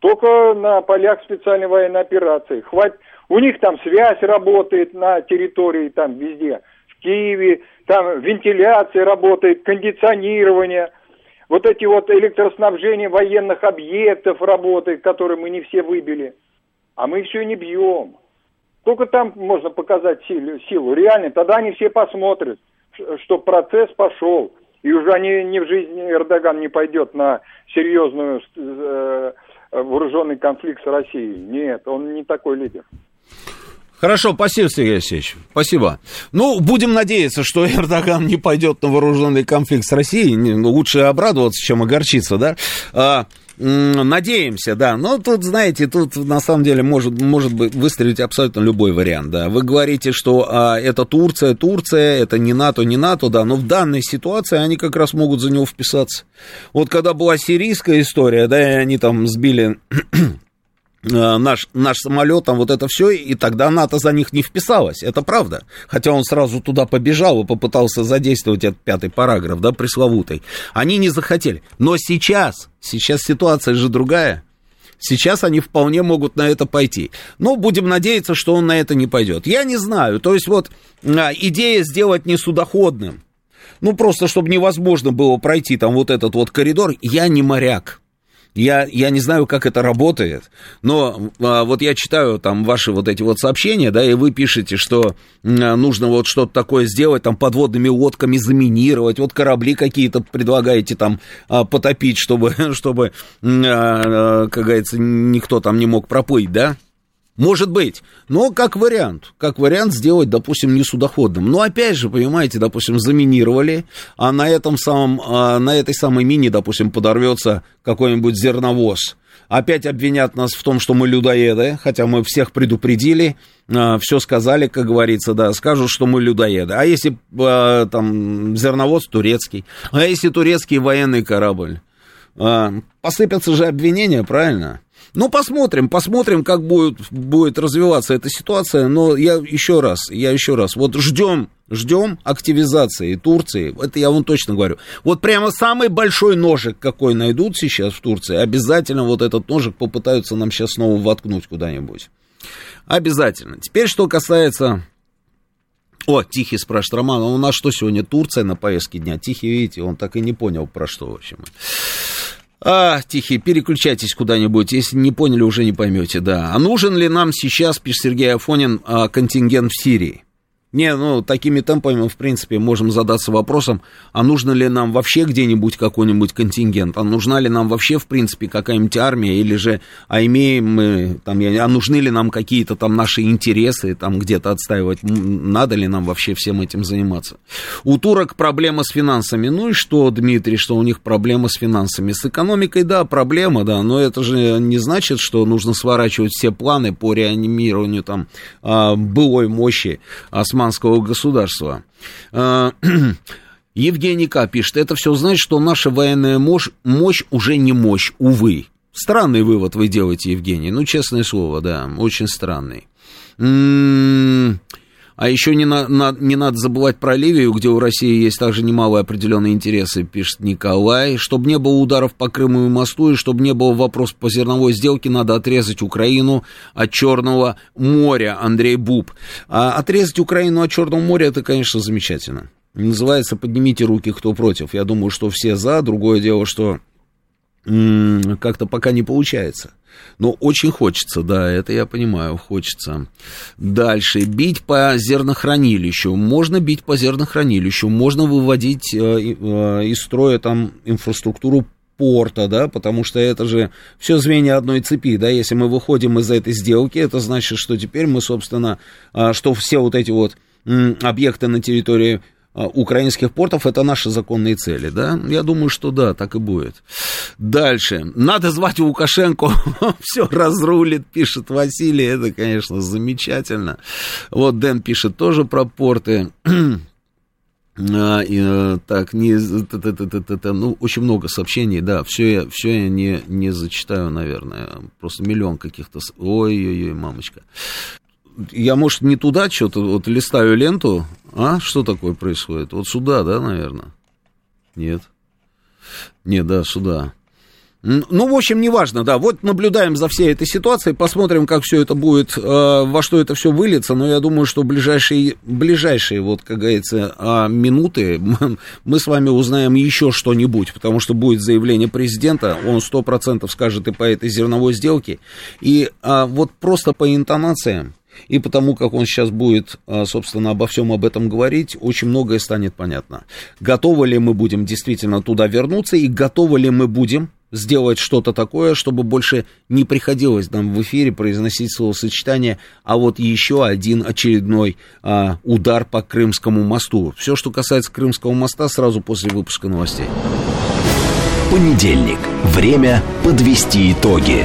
Только на полях специальной военной операции. Хватит... У них там связь работает на территории, там везде. В Киеве, там вентиляция работает, кондиционирование. Вот эти вот электроснабжения военных объектов работают, которые мы не все выбили. А мы все не бьем. Только там можно показать силу, силу. Реально, тогда они все посмотрят, что процесс пошел. И уже они не в жизни Эрдоган не пойдет на серьезную э, вооруженный конфликт с Россией. Нет, он не такой лидер. Хорошо, спасибо, Сергей Алексеевич. Спасибо. Ну, будем надеяться, что <laughs> Эрдоган не пойдет на вооруженный конфликт с Россией. Лучше обрадоваться, чем огорчиться, да? Надеемся, да. Но тут, знаете, тут на самом деле может, может быть выстрелить абсолютно любой вариант, да. Вы говорите, что а, это Турция, Турция, это не НАТО, не НАТО, да. Но в данной ситуации они как раз могут за него вписаться. Вот когда была сирийская история, да, и они там сбили наш, наш самолет, там вот это все, и тогда НАТО за них не вписалось, это правда. Хотя он сразу туда побежал и попытался задействовать этот пятый параграф, да, пресловутый. Они не захотели. Но сейчас, сейчас ситуация же другая. Сейчас они вполне могут на это пойти. Но будем надеяться, что он на это не пойдет. Я не знаю. То есть вот а, идея сделать не судоходным. Ну, просто, чтобы невозможно было пройти там вот этот вот коридор. Я не моряк. Я, я не знаю, как это работает, но а, вот я читаю там ваши вот эти вот сообщения, да, и вы пишете, что а, нужно вот что-то такое сделать, там подводными лодками заминировать, вот корабли какие-то предлагаете там а, потопить, чтобы, <laughs> чтобы, а, как говорится, никто там не мог проплыть, да? Может быть. Но как вариант. Как вариант сделать, допустим, не судоходным. Но опять же, понимаете, допустим, заминировали, а на этом самом, а на этой самой мине, допустим, подорвется какой-нибудь зерновоз. Опять обвинят нас в том, что мы людоеды, хотя мы всех предупредили, а, все сказали, как говорится, да, скажут, что мы людоеды. А если а, там зерновоз турецкий, а если турецкий военный корабль? А, посыпятся же обвинения, правильно? Ну, посмотрим, посмотрим, как будет, будет развиваться эта ситуация. Но я еще раз, я еще раз, вот ждем, ждем активизации Турции. Это я вам точно говорю. Вот прямо самый большой ножик, какой найдут сейчас в Турции, обязательно вот этот ножик попытаются нам сейчас снова воткнуть куда-нибудь. Обязательно. Теперь, что касается... О, Тихий спрашивает, Роман, а у нас что сегодня, Турция на повестке дня? Тихий, видите, он так и не понял, про что вообще мы. А, тихий, переключайтесь куда-нибудь, если не поняли, уже не поймете, да. А нужен ли нам сейчас, пишет Сергей Афонин, а, контингент в Сирии? Не, ну, такими темпами мы, в принципе, можем задаться вопросом, а нужно ли нам вообще где-нибудь какой-нибудь контингент, а нужна ли нам вообще, в принципе, какая-нибудь армия, или же, а имеем мы, там, а нужны ли нам какие-то там наши интересы, там, где-то отстаивать, надо ли нам вообще всем этим заниматься. У турок проблема с финансами, ну и что, Дмитрий, что у них проблема с финансами? С экономикой, да, проблема, да, но это же не значит, что нужно сворачивать все планы по реанимированию, там, а, былой мощи османского османского государства. А, <clears throat> Евгений К. пишет, это все значит, что наша военная мощь, мощь уже не мощь, увы. Странный вывод вы делаете, Евгений. Ну, честное слово, да, очень странный. А еще не, на, на, не надо забывать про Ливию, где у России есть также немалые определенные интересы, пишет Николай. Чтобы не было ударов по Крыму и мосту, и чтобы не было вопросов по зерновой сделке, надо отрезать Украину от Черного моря, Андрей Буб. А отрезать Украину от Черного моря, это, конечно, замечательно. Называется «Поднимите руки, кто против». Я думаю, что все за. Другое дело, что как-то пока не получается. Но очень хочется, да, это я понимаю, хочется. Дальше, бить по зернохранилищу. Можно бить по зернохранилищу, можно выводить э, э, из строя там инфраструктуру порта, да, потому что это же все звенья одной цепи, да, если мы выходим из этой сделки, это значит, что теперь мы, собственно, э, что все вот эти вот объекты на территории украинских портов это наши законные цели, да? Я думаю, что да, так и будет. Дальше. Надо звать Лукашенко, <laughs> все разрулит, пишет Василий, это, конечно, замечательно. Вот Дэн пишет тоже про порты. <clears throat> А, и, э, так, не, ну, очень много сообщений, да, все я, все я не, не зачитаю, наверное, просто миллион каких-то, ой-ой-ой, мамочка я, может, не туда что-то, вот листаю ленту, а, что такое происходит? Вот сюда, да, наверное? Нет. Нет, да, сюда. Ну, в общем, неважно, да. Вот наблюдаем за всей этой ситуацией, посмотрим, как все это будет, э, во что это все выльется. Но я думаю, что ближайшие, ближайшие вот, как говорится, э, минуты <laughs> мы с вами узнаем еще что-нибудь, потому что будет заявление президента, он сто процентов скажет и по этой зерновой сделке. И э, вот просто по интонациям, и потому, как он сейчас будет, собственно, обо всем об этом говорить, очень многое станет понятно. Готовы ли мы будем действительно туда вернуться, и готовы ли мы будем сделать что-то такое, чтобы больше не приходилось нам в эфире произносить словосочетание, а вот еще один очередной а, удар по Крымскому мосту. Все, что касается Крымского моста, сразу после выпуска новостей. Понедельник. Время подвести итоги.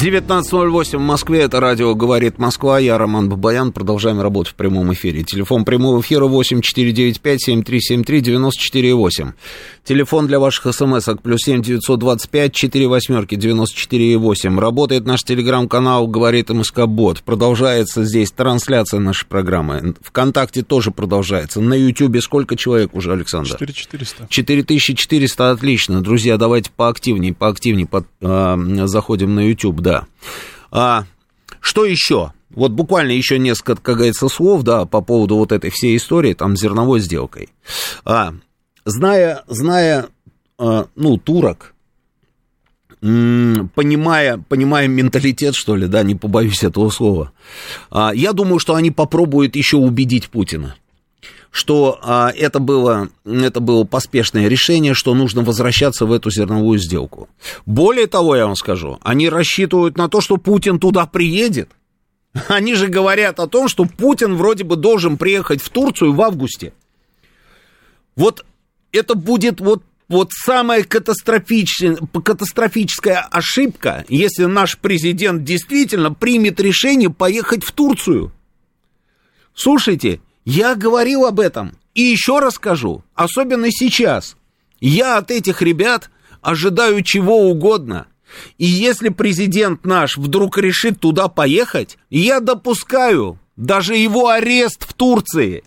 19.08 в Москве, это радио «Говорит Москва», я Роман Бабаян, продолжаем работать в прямом эфире. Телефон прямого эфира 8495-7373-94,8. Телефон для ваших смс-ок плюс 7 925 4 восьмерки 94,8. Работает наш телеграм-канал «Говорит МСК Бот». Продолжается здесь трансляция нашей программы. Вконтакте тоже продолжается. На Ютьюбе сколько человек уже, Александр? 4400. 4400, отлично. Друзья, давайте поактивнее, поактивнее под, э, заходим на YouTube, да. А, что еще? Вот буквально еще несколько, как говорится, слов, да, по поводу вот этой всей истории, там, зерновой сделкой. А, зная, зная, а, ну, турок, понимая, понимая менталитет, что ли, да, не побоюсь этого слова, а, я думаю, что они попробуют еще убедить Путина что а, это, было, это было поспешное решение, что нужно возвращаться в эту зерновую сделку. Более того, я вам скажу, они рассчитывают на то, что Путин туда приедет. Они же говорят о том, что Путин вроде бы должен приехать в Турцию в августе. Вот это будет вот, вот самая катастрофическая, ошибка, если наш президент действительно примет решение поехать в Турцию. Слушайте, я говорил об этом и еще раз скажу, особенно сейчас. Я от этих ребят ожидаю чего угодно. И если президент наш вдруг решит туда поехать, я допускаю даже его арест в Турции.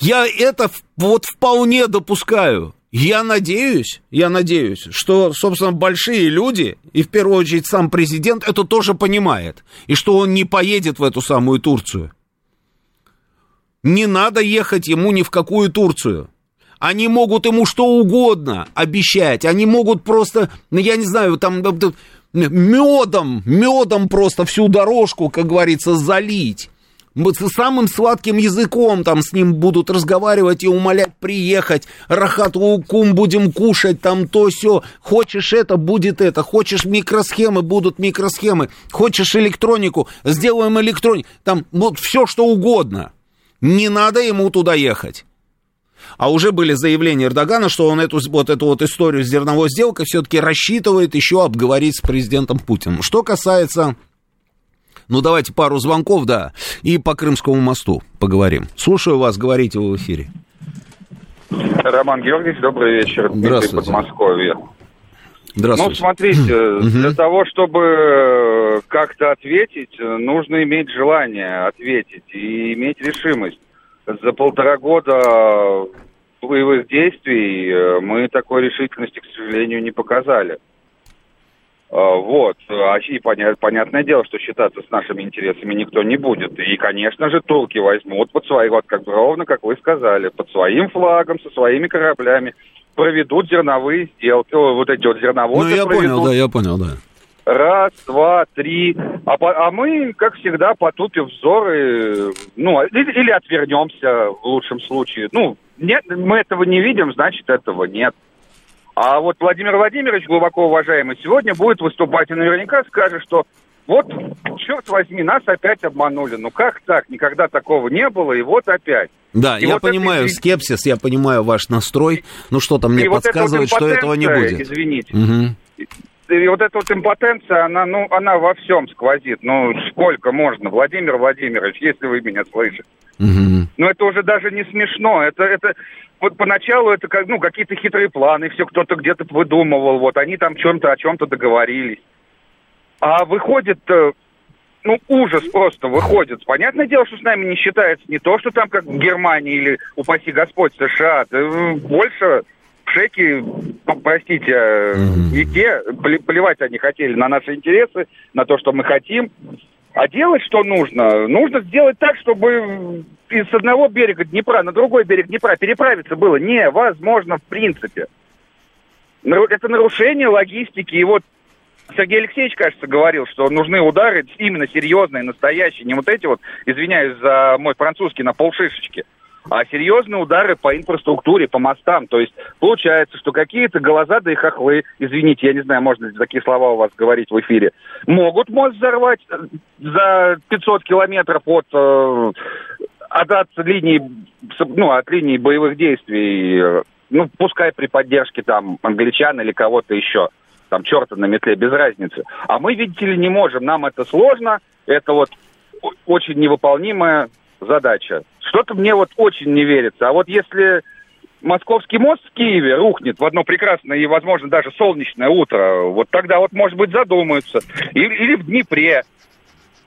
Я это вот вполне допускаю. Я надеюсь, я надеюсь, что, собственно, большие люди, и в первую очередь сам президент, это тоже понимает, и что он не поедет в эту самую Турцию. Не надо ехать ему ни в какую Турцию. Они могут ему что угодно обещать. Они могут просто, ну, я не знаю, там медом, медом просто всю дорожку, как говорится, залить. Самым сладким языком там с ним будут разговаривать и умолять приехать. Рахату кум будем кушать, там то все. Хочешь это, будет это. Хочешь микросхемы, будут микросхемы. Хочешь электронику, сделаем электронику. Там вот все, что угодно. Не надо ему туда ехать. А уже были заявления Эрдогана, что он эту вот эту вот историю с зерновой сделкой все-таки рассчитывает еще обговорить с президентом Путиным. Что касается... Ну, давайте пару звонков, да, и по Крымскому мосту поговорим. Слушаю вас, говорите в эфире. Роман Георгиевич, добрый вечер. Здравствуйте. Подмосковье. Здравствуйте. Ну, смотрите, для того, чтобы как-то ответить, нужно иметь желание ответить и иметь решимость. За полтора года боевых действий э, мы такой решительности, к сожалению, не показали. А, вот. А и понятное дело, что считаться с нашими интересами никто не будет. И, конечно же, турки возьмут под свои, вот как ровно, как вы сказали, под своим флагом, со своими кораблями проведут зерновые сделки, вот эти вот зерноводы Ну, я проведут. понял, да, я понял, да. Раз, два, три. А, по- а мы, как всегда, потупив взоры, ну, или, или отвернемся в лучшем случае. Ну, нет, мы этого не видим, значит, этого нет. А вот Владимир Владимирович, глубоко уважаемый, сегодня будет выступать и наверняка скажет, что вот, черт возьми, нас опять обманули. Ну как так? Никогда такого не было, и вот опять. Да, И я вот понимаю это- скепсис, я понимаю ваш настрой. Ну что-то мне И вот эта вот подсказывает, что этого не будет. Извините. Мгм. И вот эта вот импотенция, она, ну, она во всем сквозит. Ну, сколько можно, Владимир Владимирович, если вы меня слышите. Мгм. Но это уже даже не смешно. Это, это вот поначалу это как, ну, какие-то хитрые планы, все кто-то где-то выдумывал, вот они там чем-то о чем-то договорились. А выходит, э, ну, ужас просто выходит. Понятное дело, что с нами не считается не то, что там как в Германии или, упаси Господь, США. Э, больше шеки, ну, простите, Мгм. и те, пле- плевать они хотели на наши интересы, на то, что мы хотим. А делать что нужно? Нужно сделать так, чтобы из одного берега Днепра на другой берег Днепра переправиться было невозможно в принципе. Это нарушение логистики. И вот Сергей Алексеевич, кажется, говорил, что нужны удары именно серьезные, настоящие. Не вот эти вот, извиняюсь за мой французский, на полшишечки. А серьезные удары по инфраструктуре, по мостам. То есть получается, что какие-то голозады и хохлы, извините, я не знаю, можно ли такие слова у вас говорить в эфире, могут мост взорвать э, за 500 километров от, э, от, от линии, ну, от линии боевых действий, ну, пускай при поддержке там англичан или кого-то еще, там, черта на метле, без разницы. А мы, видите ли, не можем, нам это сложно, это вот очень невыполнимая задача. Что-то мне вот очень не верится. А вот если Московский мост в Киеве рухнет в одно прекрасное и, возможно, даже солнечное утро, вот тогда вот, может быть, задумаются. Или, или в Днепре.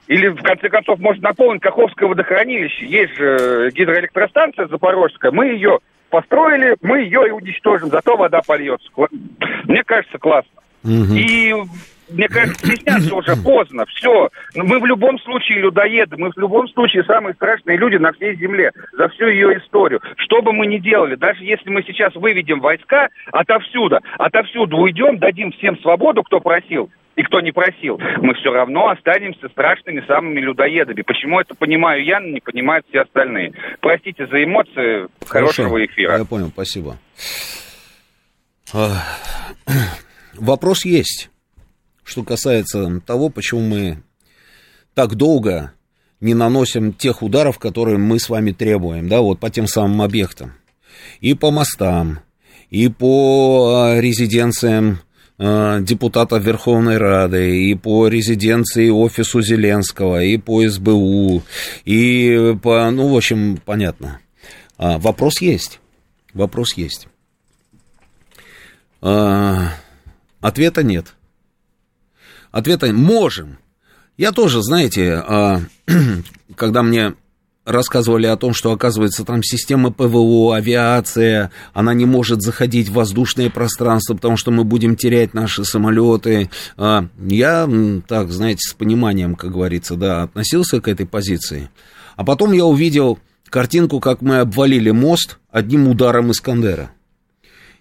Или, в конце концов, может наполнить Каховское водохранилище. Есть же гидроэлектростанция Запорожская. Мы ее построили, мы ее и уничтожим. Зато вода польется. Мне кажется, классно. Мгм. И мне кажется, стесняться уже <clears throat> поздно. Все. Мы в любом случае людоеды. Мы в любом случае самые страшные люди на всей земле за всю ее историю. Что бы мы ни делали, даже если мы сейчас выведем войска отовсюду, отовсюду уйдем, дадим всем свободу, кто просил, и кто не просил, мы все равно останемся страшными самыми людоедами. Почему это понимаю я, но не понимают все остальные. Простите за эмоции. Хорошего Хорошо. эфира. Я понял, спасибо. <clears throat> Вопрос есть, что касается того, почему мы так долго не наносим тех ударов, которые мы с вами требуем, да, вот по тем самым объектам. И по мостам, и по а, резиденциям а, депутатов Верховной Рады, и по резиденции офису Зеленского, и по СБУ, и по, ну, в общем, понятно. А, вопрос есть. Вопрос есть. А, ответа нет. Ответа можем. Я тоже, знаете, а, <clears throat> когда мне рассказывали о том, что, оказывается, там система ПВО, авиация, она не может заходить в воздушное пространство, потому что мы будем терять наши самолеты. А, Я, так, знаете, с пониманием, как говорится, да, относился к этой позиции. А потом я увидел картинку, как мы обвалили мост одним ударом Искандера.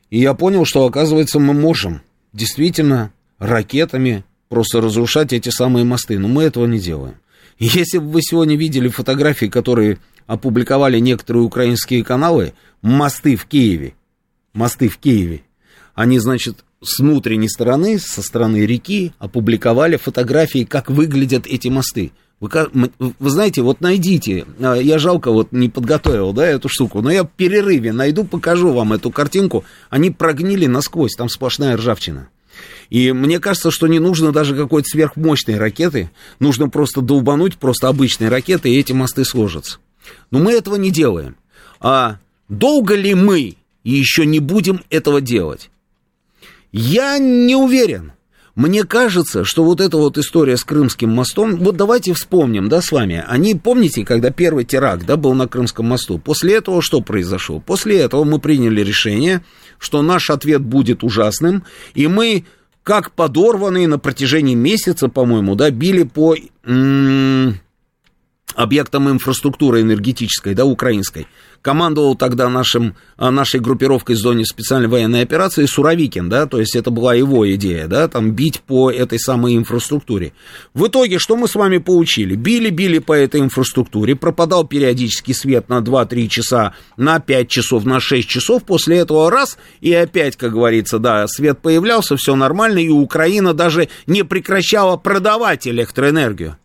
И я понял, что, оказывается, мы можем действительно ракетами просто разрушать эти самые мосты. Но мы этого не делаем. Если бы вы сегодня видели фотографии, которые опубликовали некоторые украинские каналы, мосты в Киеве, мосты в Киеве, они, значит, с внутренней стороны, со стороны реки, опубликовали фотографии, как выглядят эти мосты. Вы, вы знаете, вот найдите, а, я жалко вот не подготовил, да, эту штуку, но я в перерыве найду, покажу вам эту картинку, они прогнили насквозь, там сплошная ржавчина. И мне кажется, что не нужно даже какой-то сверхмощной ракеты, нужно просто долбануть просто обычной ракетой, и эти мосты сложатся. Но мы этого не делаем. А долго ли мы еще не будем этого делать? Я не уверен. Мне кажется, что вот эта вот история с Крымским мостом, вот давайте вспомним, да, с вами. Они, помните, когда первый теракт, да, был на Крымском мосту, после этого что произошло? После этого мы приняли решение, что наш ответ будет ужасным, и мы, как подорванные на протяжении месяца, по-моему, да, били по м- объектам инфраструктуры энергетической, да, украинской. Командовал тогда нашим, а, нашей группировкой в зоне специальной военной операции Суровикин, да, то есть это была его идея, да, там бить по этой самой инфраструктуре. В итоге, что мы с вами получили? Били, били по этой инфраструктуре, пропадал периодически свет на 2-3 часа, на 5 часов, на 6 часов, после этого раз, и опять, как говорится, да, свет появлялся, все нормально, и Украина даже не прекращала продавать электроэнергию.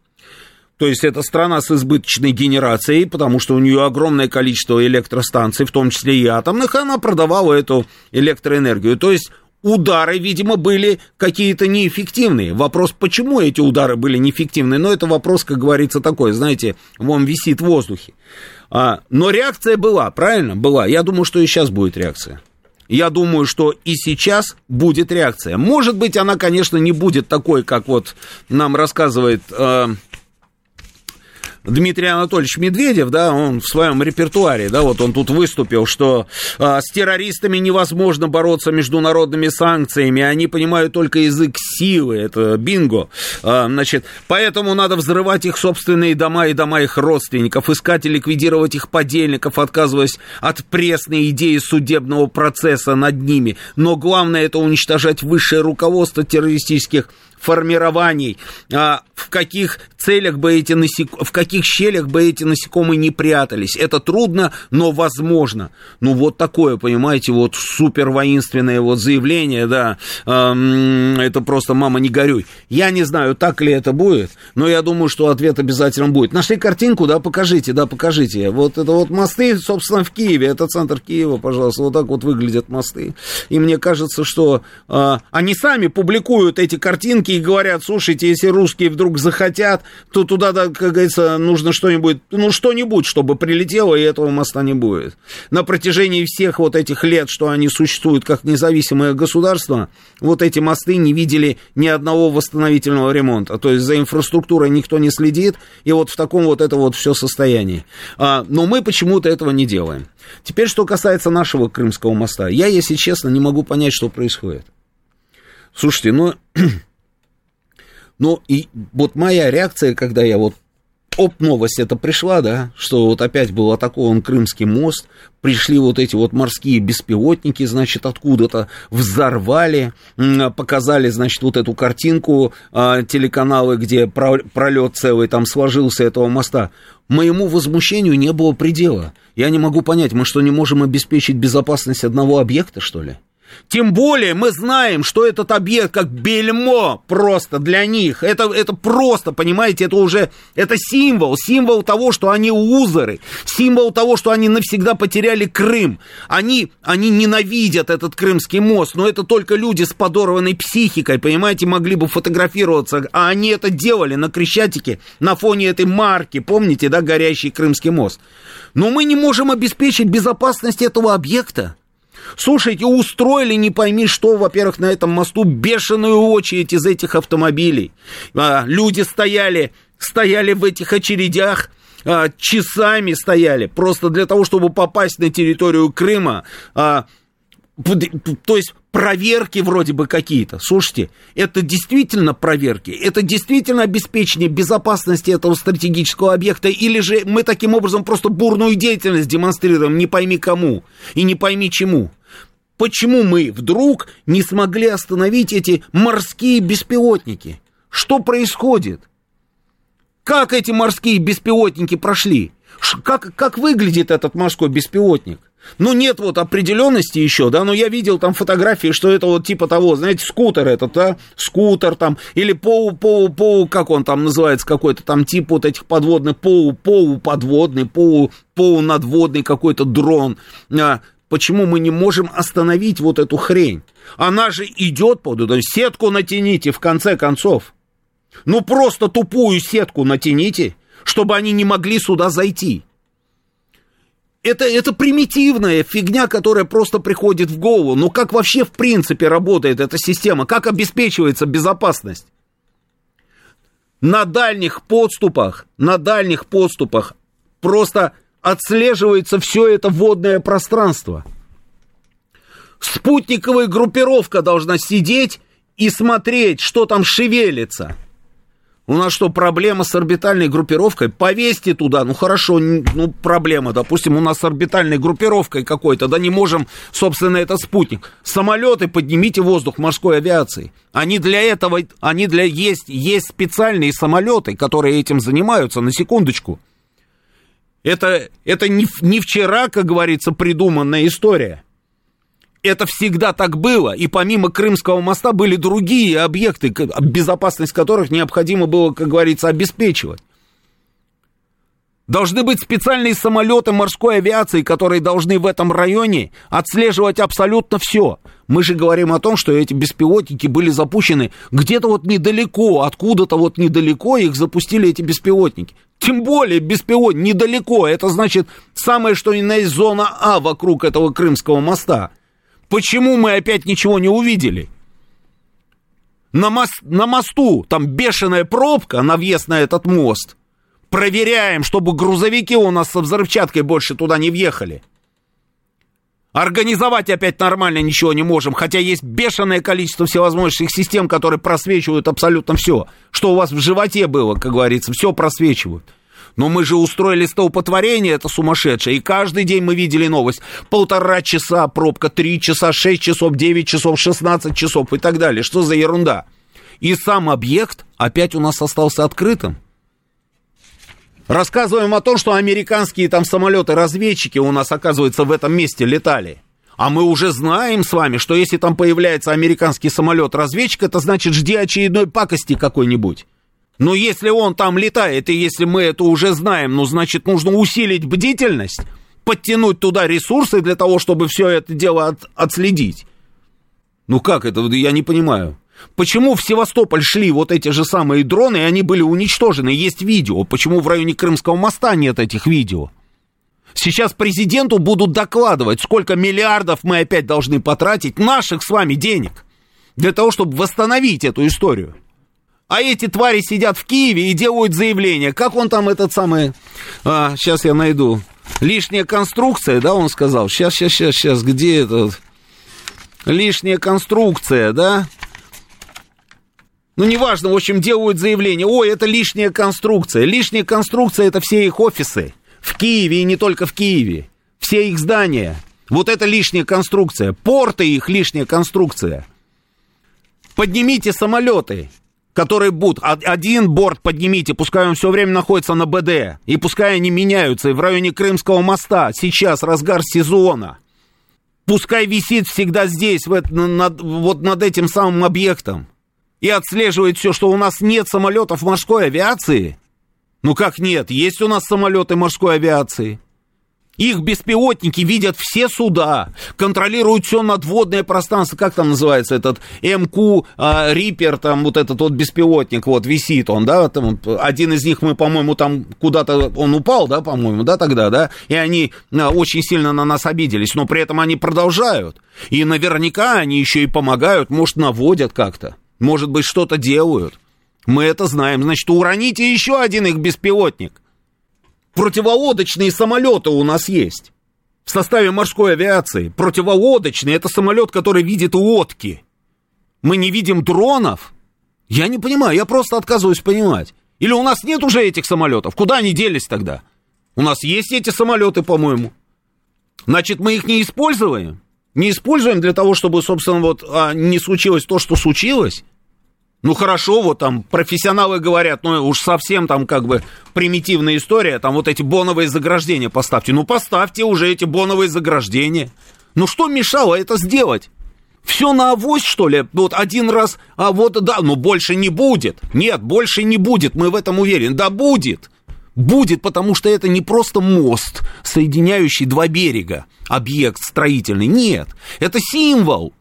То есть это страна с избыточной генерацией, потому что у нее огромное количество электростанций, в том числе и атомных, и она продавала эту электроэнергию. То есть удары, видимо, были какие-то неэффективные. Вопрос, почему эти удары были неэффективны, но это вопрос, как говорится, такой, знаете, он висит в воздухе. А, но реакция была, правильно? Была. Я думаю, что и сейчас будет реакция. Я думаю, что и сейчас будет реакция. Может быть, она, конечно, не будет такой, как вот нам рассказывает э, Дмитрий Анатольевич Медведев, да, он в своем репертуаре, да, вот он тут выступил, что а, с террористами невозможно бороться международными санкциями, они понимают только язык силы, это бинго, а, значит, поэтому надо взрывать их собственные дома и дома их родственников, искать и ликвидировать их подельников, отказываясь от пресной идеи судебного процесса над ними, но главное это уничтожать высшее руководство террористических формирований, а, в каких целях бы эти насек... в каких щелях бы эти насекомые не прятались. Это трудно, но возможно. Ну, вот такое, понимаете, вот супер воинственное вот заявление, да, это просто «мама, не горюй». Я не знаю, так ли это будет, но я думаю, что ответ обязательно будет. Нашли картинку, да, покажите, да, покажите. Вот это вот мосты, собственно, в Киеве, это центр Киева, пожалуйста, вот так вот выглядят мосты. И мне кажется, что э, они сами публикуют эти картинки и говорят, слушайте, если русские вдруг захотят, то туда, да, как говорится, нужно что-нибудь, ну, что-нибудь, чтобы прилетело, и этого моста не будет. На протяжении всех вот этих лет, что они существуют как независимое государство, вот эти мосты не видели ни одного восстановительного ремонта. То есть за инфраструктурой никто не следит, и вот в таком вот это вот все состоянии. А, но мы почему-то этого не делаем. Теперь, что касается нашего Крымского моста, я, если честно, не могу понять, что происходит. Слушайте, ну, <clears throat> ну, и вот моя реакция, когда я вот оп, новость это пришла, да, что вот опять был атакован Крымский мост, пришли вот эти вот морские беспилотники, значит, откуда-то взорвали, показали, значит, вот эту картинку а, телеканалы, где пролет целый там сложился этого моста. Моему возмущению не было предела. Я не могу понять, мы что, не можем обеспечить безопасность одного объекта, что ли? Тем более мы знаем, что этот объект как бельмо просто для них. Это, это просто, понимаете, это уже это символ, символ того, что они узоры, символ того, что они навсегда потеряли Крым. Они, они ненавидят этот Крымский мост, но это только люди с подорванной психикой, понимаете, могли бы фотографироваться, а они это делали на Крещатике на фоне этой марки, помните, да, горящий Крымский мост. Но мы не можем обеспечить безопасность этого объекта. Слушайте, устроили не пойми что, во-первых, на этом мосту бешеную очередь из этих автомобилей. А, люди стояли, стояли в этих очередях, а, часами стояли, просто для того, чтобы попасть на территорию Крыма. А, то есть проверки вроде бы какие-то. Слушайте, это действительно проверки, это действительно обеспечение безопасности этого стратегического объекта, или же мы таким образом просто бурную деятельность демонстрируем, не пойми кому и не пойми чему. Почему мы вдруг не смогли остановить эти морские беспилотники? Что происходит? Как эти морские беспилотники прошли? Как, как выглядит этот морской беспилотник? Ну, нет вот определенности еще, да, но я видел там фотографии, что это вот типа того, знаете, скутер этот, да, скутер там, или полу, полу, полу, как он там называется, какой-то там тип вот этих подводных, полу, полу подводный, полу, полу надводный какой-то дрон. А, почему мы не можем остановить вот эту хрень? Она же идет под эту сетку натяните, в конце концов. Ну, просто тупую сетку натяните, чтобы они не могли сюда зайти это, это примитивная фигня, которая просто приходит в голову. Но как вообще в принципе работает эта система? Как обеспечивается безопасность? На дальних подступах, на дальних подступах просто отслеживается все это водное пространство. Спутниковая группировка должна сидеть и смотреть, что там шевелится. У нас что, проблема с орбитальной группировкой? Повесьте туда, ну хорошо, ну проблема, допустим, у нас с орбитальной группировкой какой-то, да не можем, собственно, это спутник. Самолеты поднимите воздух морской авиации. Они для этого, они для, есть, есть специальные самолеты, которые этим занимаются, на секундочку. Это, это не, не вчера, как говорится, придуманная история это всегда так было, и помимо Крымского моста были другие объекты, безопасность которых необходимо было, как говорится, обеспечивать. Должны быть специальные самолеты морской авиации, которые должны в этом районе отслеживать абсолютно все. Мы же говорим о том, что эти беспилотники были запущены где-то вот недалеко, откуда-то вот недалеко их запустили эти беспилотники. Тем более беспилотник недалеко, это значит самое что ни на есть зона А вокруг этого Крымского моста. Почему мы опять ничего не увидели? На, мост, на мосту там бешеная пробка на въезд на этот мост. Проверяем, чтобы грузовики у нас со взрывчаткой больше туда не въехали. Организовать опять нормально ничего не можем, хотя есть бешеное количество всевозможных систем, которые просвечивают абсолютно все. Что у вас в животе было, как говорится, все просвечивают. Но мы же устроили столпотворение, это сумасшедшее, и каждый день мы видели новость. Полтора часа пробка, три часа, шесть часов, девять часов, шестнадцать часов и так далее. Что за ерунда? И сам объект опять у нас остался открытым. Рассказываем о том, что американские там самолеты-разведчики у нас, оказывается, в этом месте летали. А мы уже знаем с вами, что если там появляется американский самолет-разведчик, это значит, жди очередной пакости какой-нибудь. Но если он там летает, и если мы это уже знаем, ну, значит, нужно усилить бдительность, подтянуть туда ресурсы для того, чтобы все это дело от, отследить. Ну как это, я не понимаю. Почему в Севастополь шли вот эти же самые дроны, и они были уничтожены? Есть видео. Почему в районе Крымского моста нет этих видео? Сейчас президенту будут докладывать, сколько миллиардов мы опять должны потратить наших с вами денег для того, чтобы восстановить эту историю. А эти твари сидят в Киеве и делают заявление. Как он там этот самый... А, сейчас я найду. Лишняя конструкция, да, он сказал. Сейчас, сейчас, сейчас, сейчас, где этот... Лишняя конструкция, да? Ну, неважно, в общем, делают заявление, ой, это лишняя конструкция. Лишняя конструкция – это все их офисы. В Киеве и не только в Киеве. Все их здания. Вот это лишняя конструкция. Порты их лишняя конструкция. Поднимите самолеты, которые будут. Один борт поднимите, пускай он все время находится на БД. И пускай они меняются. И в районе Крымского моста сейчас разгар сезона. Пускай висит всегда здесь, в, над, вот над этим самым объектом и отслеживает все, что у нас нет самолетов морской авиации? Ну как нет? Есть у нас самолеты морской авиации. Их беспилотники видят все суда, контролируют все надводное пространство, как там называется этот МК а, Риппер, там вот этот вот беспилотник, вот висит он, да, там, один из них мы, по-моему, там куда-то он упал, да, по-моему, да, тогда, да, и они а, очень сильно на нас обиделись, но при этом они продолжают, и наверняка они еще и помогают, может, наводят как-то. Может быть, что-то делают. Мы это знаем. Значит, уроните еще один их беспилотник. Противолодочные самолеты у нас есть. В составе морской авиации. Противолодочный – это самолет, который видит лодки. Мы не видим дронов? Я не понимаю, я просто отказываюсь понимать. Или у нас нет уже этих самолетов? Куда они делись тогда? У нас есть эти самолеты, по-моему. Значит, мы их не используем? Не используем для того, чтобы, собственно, вот а, не случилось то, что случилось? Ну хорошо, вот там профессионалы говорят, ну уж совсем там как бы примитивная история, там вот эти боновые заграждения поставьте. Ну поставьте уже эти боновые заграждения. Ну что мешало это сделать? Все на авось, что ли? Вот один раз, а вот да, но больше не будет. Нет, больше не будет, мы в этом уверены. Да будет. Будет, потому что это не просто мост, соединяющий два берега, объект строительный. Нет, это символ.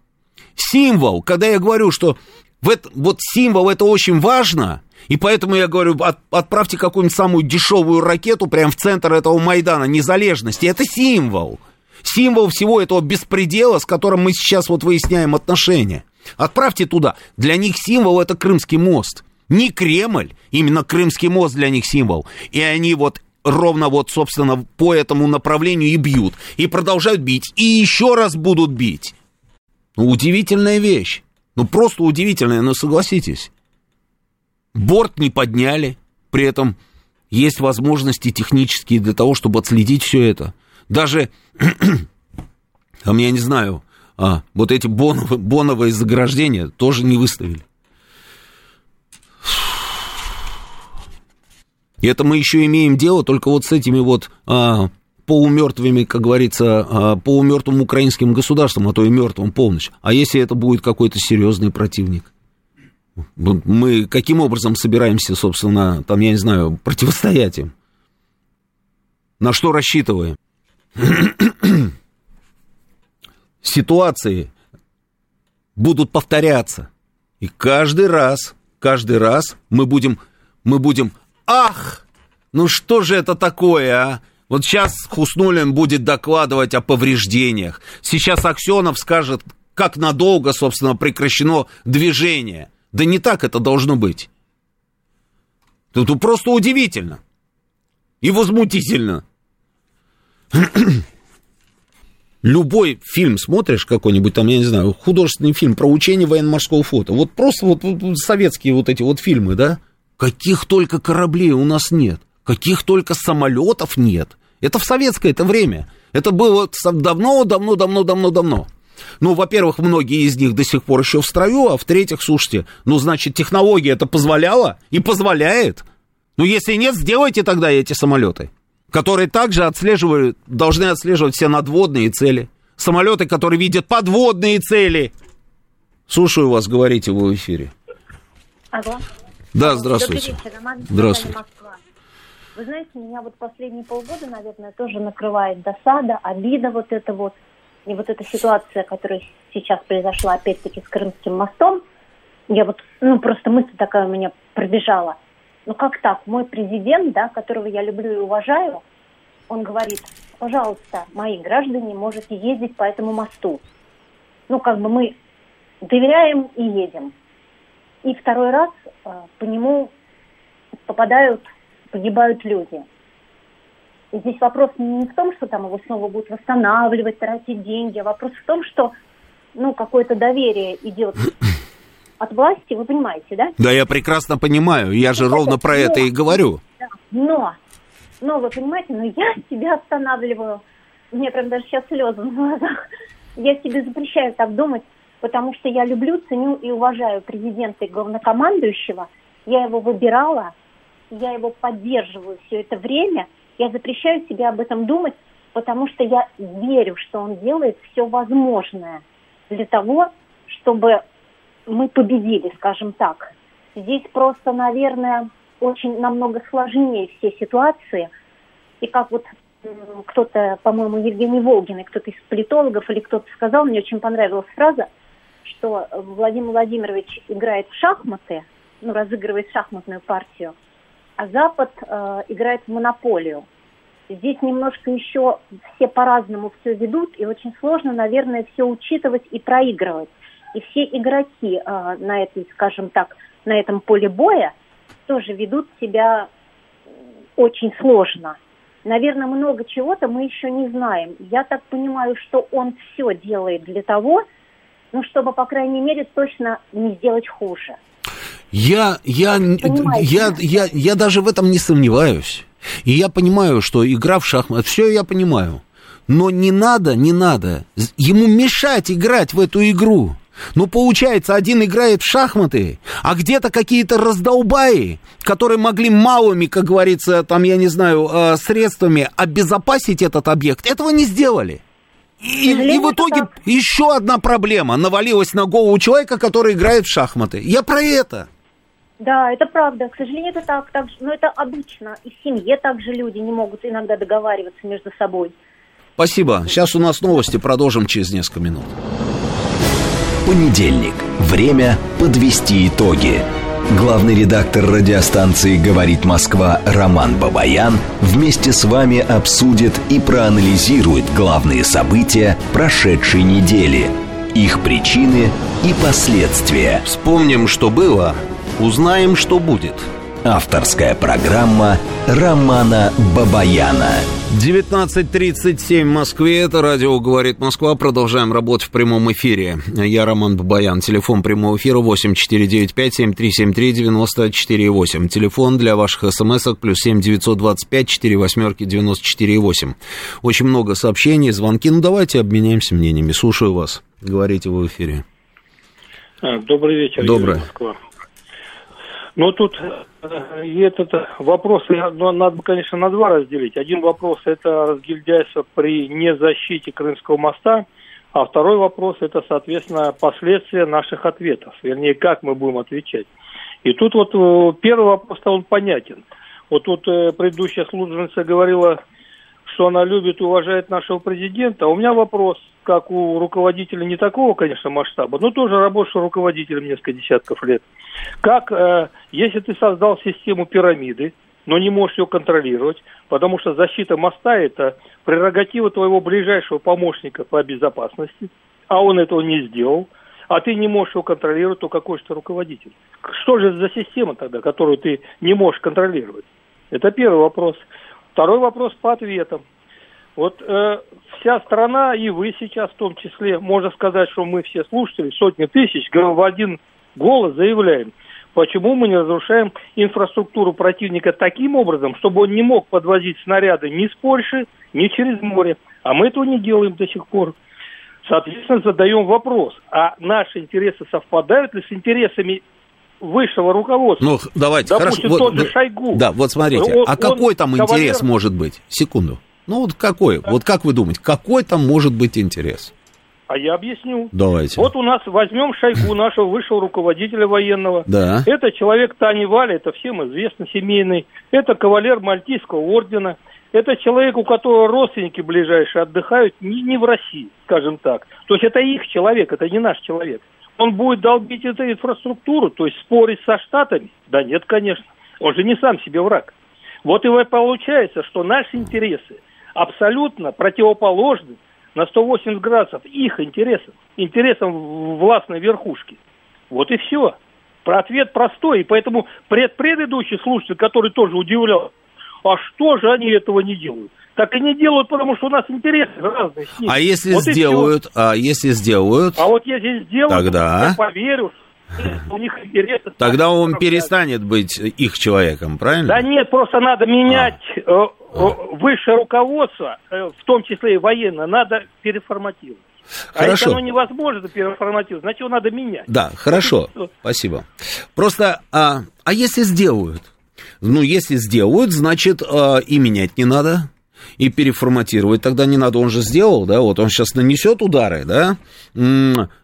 Символ, когда я говорю, что в это, вот символ это очень важно, и поэтому я говорю, от, отправьте какую-нибудь самую дешевую ракету прямо в центр этого Майдана незалежности. Это символ. Символ всего этого беспредела, с которым мы сейчас вот выясняем отношения. Отправьте туда. Для них символ это Крымский мост. Не Кремль, именно Крымский мост для них символ. И они вот ровно вот, собственно, по этому направлению и бьют. И продолжают бить. И еще раз будут бить. Ну, удивительная вещь. Ну, просто удивительное, но согласитесь. Борт не подняли, при этом есть возможности технические для того, чтобы отследить все это. Даже, <clears throat> там, я не знаю, а, вот эти боновые, боновые заграждения тоже не выставили. И это мы еще имеем дело только вот с этими вот а, полумертвыми, как говорится, а, полумертвым украинским государством, а то и мертвым полностью. А если это будет какой-то серьезный противник? Мы каким образом собираемся, собственно, там, я не знаю, противостоять им? На что рассчитываем? Ситуации будут повторяться. И каждый раз, каждый раз мы будем, мы будем, ах, ну что же это такое, а? Вот сейчас Хуснулин будет докладывать о повреждениях. Сейчас Аксенов скажет, как надолго, собственно, прекращено движение. Да не так это должно быть. Тут просто удивительно. И возмутительно. <clears throat> Любой фильм смотришь какой-нибудь там, я не знаю, художественный фильм про учение военно-морского флота. Вот просто вот, вот советские вот эти вот фильмы, да? Каких только кораблей у нас нет. Каких только самолетов нет. Это в советское это время. Это было давно, давно, давно, давно, давно. Ну, во-первых, многие из них до сих пор еще в строю, а в-третьих, слушайте, ну, значит, технология это позволяла и позволяет. Ну, если нет, сделайте тогда эти самолеты которые также отслеживают, должны отслеживать все надводные цели. Самолеты, которые видят подводные цели. Слушаю вас, говорите вы в эфире. Алло. Да, здравствуйте. Здравствуйте. Вы знаете, меня вот последние полгода, наверное, тоже накрывает досада, обида вот это вот. И вот эта ситуация, которая сейчас произошла опять-таки с Крымским мостом, я вот, ну, просто мысль такая у меня пробежала – ну как так? Мой президент, да, которого я люблю и уважаю, он говорит, пожалуйста, мои граждане, можете ездить по этому мосту. Ну, как бы мы доверяем и едем. И второй раз э, по нему попадают, погибают люди. И здесь вопрос не в том, что там его снова будут восстанавливать, тратить деньги, а вопрос в том, что ну, какое-то доверие идет от власти, вы понимаете, да? Да, я прекрасно понимаю, я же ровно про но, это и говорю. Да, но, но, вы понимаете, но я себя останавливаю, мне прям даже сейчас слезы на глазах, я себе запрещаю так думать, потому что я люблю, ценю и уважаю президента и главнокомандующего, я его выбирала, я его поддерживаю все это время, я запрещаю себе об этом думать, потому что я верю, что он делает все возможное для того, чтобы мы победили, скажем так. Здесь просто, наверное, очень намного сложнее все ситуации. И как вот кто-то, по-моему, Евгений Волгин, и кто-то из политологов или кто-то сказал, мне очень понравилась фраза, что Владимир Владимирович играет в шахматы, ну, разыгрывает шахматную партию, а Запад э, играет в монополию. Здесь немножко еще все по-разному все ведут, и очень сложно, наверное, все учитывать и проигрывать. И все игроки э, на этой, скажем так, на этом поле боя тоже ведут себя очень сложно. Наверное, много чего-то мы еще не знаем. Я так понимаю, что он все делает для того, ну, чтобы, по крайней мере, точно не сделать хуже. Я, я, я, я, я даже в этом не сомневаюсь. И я понимаю, что игра в шахматы, все я понимаю. Но не надо, не надо ему мешать играть в эту игру. Ну, получается, один играет в шахматы, а где-то какие-то раздолбаи, которые могли малыми, как говорится, там, я не знаю, э, средствами обезопасить этот объект, этого не сделали. И, и в итоге еще одна проблема навалилась на голову человека, который играет в шахматы. Я про это. Да, это правда. К сожалению, это так. так но это обычно. И в семье также люди не могут иногда договариваться между собой. Спасибо. Сейчас у нас новости. Продолжим через несколько минут. Понедельник. Время подвести итоги. Главный редактор радиостанции «Говорит Москва» Роман Бабаян вместе с вами обсудит и проанализирует главные события прошедшей недели, их причины и последствия. Вспомним, что было, узнаем, что будет – Авторская программа Романа Бабаяна. 19.37 в Москве. Это радио «Говорит Москва». Продолжаем работать в прямом эфире. Я Роман Бабаян. Телефон прямого эфира 8495-7373-94-8. Телефон для ваших смс-ок плюс 7 925 4 восьмерки 94,8. Очень много сообщений, звонки. Ну, давайте обменяемся мнениями. Слушаю вас. Говорите вы в эфире. А, добрый вечер. Добрый. Москва. Ну, тут э, и этот вопрос ну, надо, конечно, на два разделить. Один вопрос – это разгильдяйство при незащите Крымского моста, а второй вопрос – это, соответственно, последствия наших ответов, вернее, как мы будем отвечать. И тут вот э, первый вопрос-то он понятен. Вот тут э, предыдущая служеница говорила, что она любит и уважает нашего президента. А у меня вопрос – как у руководителя не такого, конечно, масштаба, но тоже работавшего руководителем несколько десятков лет. Как, э, если ты создал систему пирамиды, но не можешь ее контролировать, потому что защита моста – это прерогатива твоего ближайшего помощника по безопасности, а он этого не сделал, а ты не можешь его контролировать, то какой же ты руководитель? Что же за система тогда, которую ты не можешь контролировать? Это первый вопрос. Второй вопрос по ответам. Вот э, вся страна, и вы сейчас в том числе, можно сказать, что мы все слушатели, сотни тысяч, в один голос заявляем, почему мы не разрушаем инфраструктуру противника таким образом, чтобы он не мог подвозить снаряды ни с Польши, ни через море. А мы этого не делаем до сих пор. Соответственно, задаем вопрос, а наши интересы совпадают ли с интересами высшего руководства. Ну, давайте, Допустим, хорошо. тот Вот, же Шойгу. Да, вот смотрите, Он- а какой там он интерес кавалер- может быть? Секунду. Ну, вот какой? Вот как вы думаете, какой там может быть интерес? А я объясню. Давайте. Вот у нас возьмем Шойгу, нашего высшего руководителя военного. Да. Это человек Тани Вали, это всем известно, семейный. Это кавалер Мальтийского ордена. Это человек, у которого родственники ближайшие отдыхают не, не в России, скажем так. То есть это их человек, это не наш человек. Он будет долбить эту инфраструктуру, то есть спорить со Штатами? Да нет, конечно. Он же не сам себе враг. Вот и получается, что наши интересы абсолютно противоположны на 180 градусов их интересам, интересам властной верхушки. Вот и все. Про ответ простой, и поэтому пред, предыдущий слушатель, который тоже удивлял, а что же они этого не делают? Так и не делают, потому что у нас интересы разные. А если Вот сделают, а если сделают. А вот если сделают, Тогда? я поверю, у них интересы... <laughs> тогда он перестанет быть их человеком, правильно? Да нет, просто надо менять э, э, высшее руководство, э, в том числе и военное, надо переформатировать. А если Хорошо. оно невозможно переформатировать, значит его надо менять. Да, хорошо, <laughs> спасибо. Просто, а, а если сделают? Ну, если сделают, значит, а, и менять не надо, и переформатировать тогда не надо. Он же сделал, да, вот он сейчас нанесет удары, да,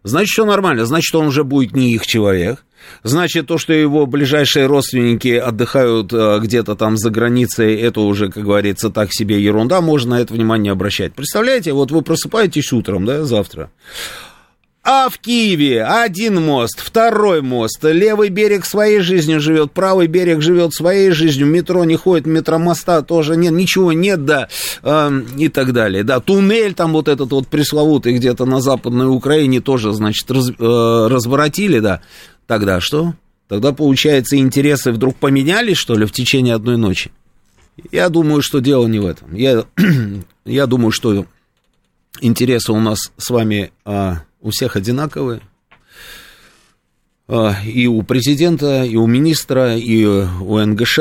значит, все нормально, значит, он уже будет не их человек. Значит, то, что его ближайшие родственники отдыхают а, где-то там за границей, это уже, как говорится, так себе ерунда, можно на это внимание обращать. Представляете, вот вы просыпаетесь утром, да, завтра, а в Киеве один мост, второй мост, левый берег своей жизнью живет, правый берег живет своей жизнью, метро не ходит, метромоста тоже нет, ничего нет, да, э, и так далее, да, туннель там вот этот вот пресловутый где-то на Западной Украине тоже, значит, раз- э, разворотили, да, тогда что? Тогда, получается, интересы вдруг поменялись, что ли, в течение одной ночи? Я думаю, что дело не в этом. Я, <clears throat> я думаю, что интересы у нас с вами а, у всех одинаковые. А, и у президента, и у министра, и у НГШ,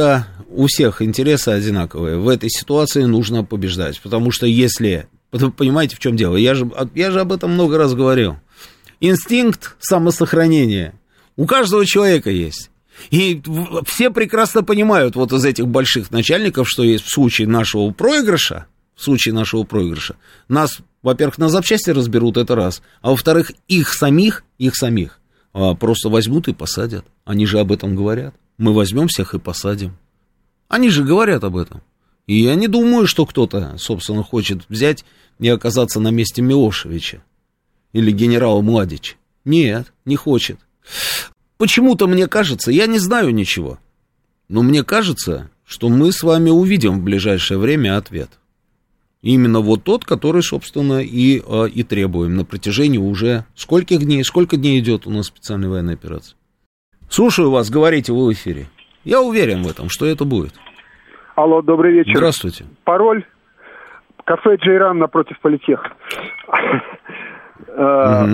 у всех интересы одинаковые. В этой ситуации нужно побеждать, потому что если... Понимаете, в чем дело? Я же, я же об этом много раз говорил. Инстинкт самосохранения у каждого человека есть. И все прекрасно понимают вот из этих больших начальников, что есть в случае нашего проигрыша, в случае нашего проигрыша, нас, во-первых, на запчасти разберут, это раз, а во-вторых, их самих, их самих а, просто возьмут и посадят. Они же об этом говорят. Мы возьмем всех и посадим. Они же говорят об этом. И я не думаю, что кто-то, собственно, хочет взять и оказаться на месте Милошевича или генерала Младича. Нет, не хочет. Почему-то мне кажется, я не знаю ничего, но мне кажется, что мы с вами увидим в ближайшее время ответ. Именно вот тот, который, собственно, и, э, и требуем на протяжении уже скольких дней, сколько дней идет у нас специальная военная операция. Слушаю вас, говорите вы в эфире. Я уверен в этом, что это будет. Алло, добрый вечер. Здравствуйте. Пароль кафе Джейран напротив политех. Э.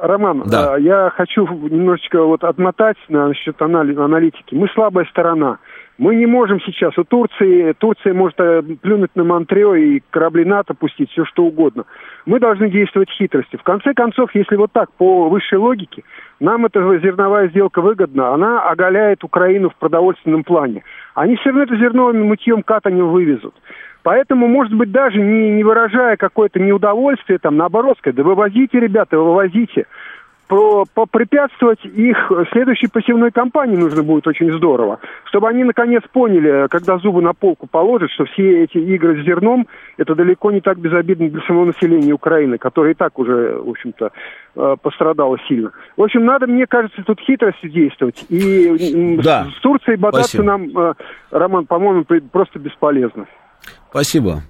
Роман, Да. э, я хочу немножечко вот отмотать насчет анали- аналитики. Мы слабая сторона. Мы не можем сейчас. У Турции, Турция может э, плюнуть на Монтрео и корабли НАТО пустить, все что угодно. Мы должны действовать хитростью. В конце концов, если вот так, по высшей логике, нам эта зерновая сделка выгодна, она оголяет Украину в продовольственном плане. Они все равно это зерно мытьем катанем вывезут. Поэтому, может быть, даже не, не выражая какое-то неудовольствие, там, наоборот, сказать, да вывозите, ребята, вывозите. Попрепятствовать их следующей посевной кампании нужно будет очень здорово, чтобы они наконец поняли, когда зубы на полку положат, что все эти игры с зерном это далеко не так безобидно для самого населения Украины, которое и так уже, в общем-то, э, пострадало сильно. В общем, надо, мне кажется, тут хитростью действовать. И да. с Турцией бодаться Спасибо. нам, э, Роман, по-моему, просто бесполезно. Спасибо.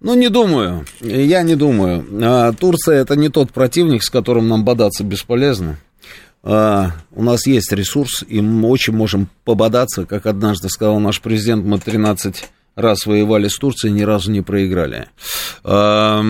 Ну, не думаю. Я не думаю. А, Турция это не тот противник, с которым нам бодаться бесполезно. А, у нас есть ресурс, и мы очень можем пободаться. Как однажды сказал наш президент, мы 13 раз воевали с Турцией, ни разу не проиграли. А,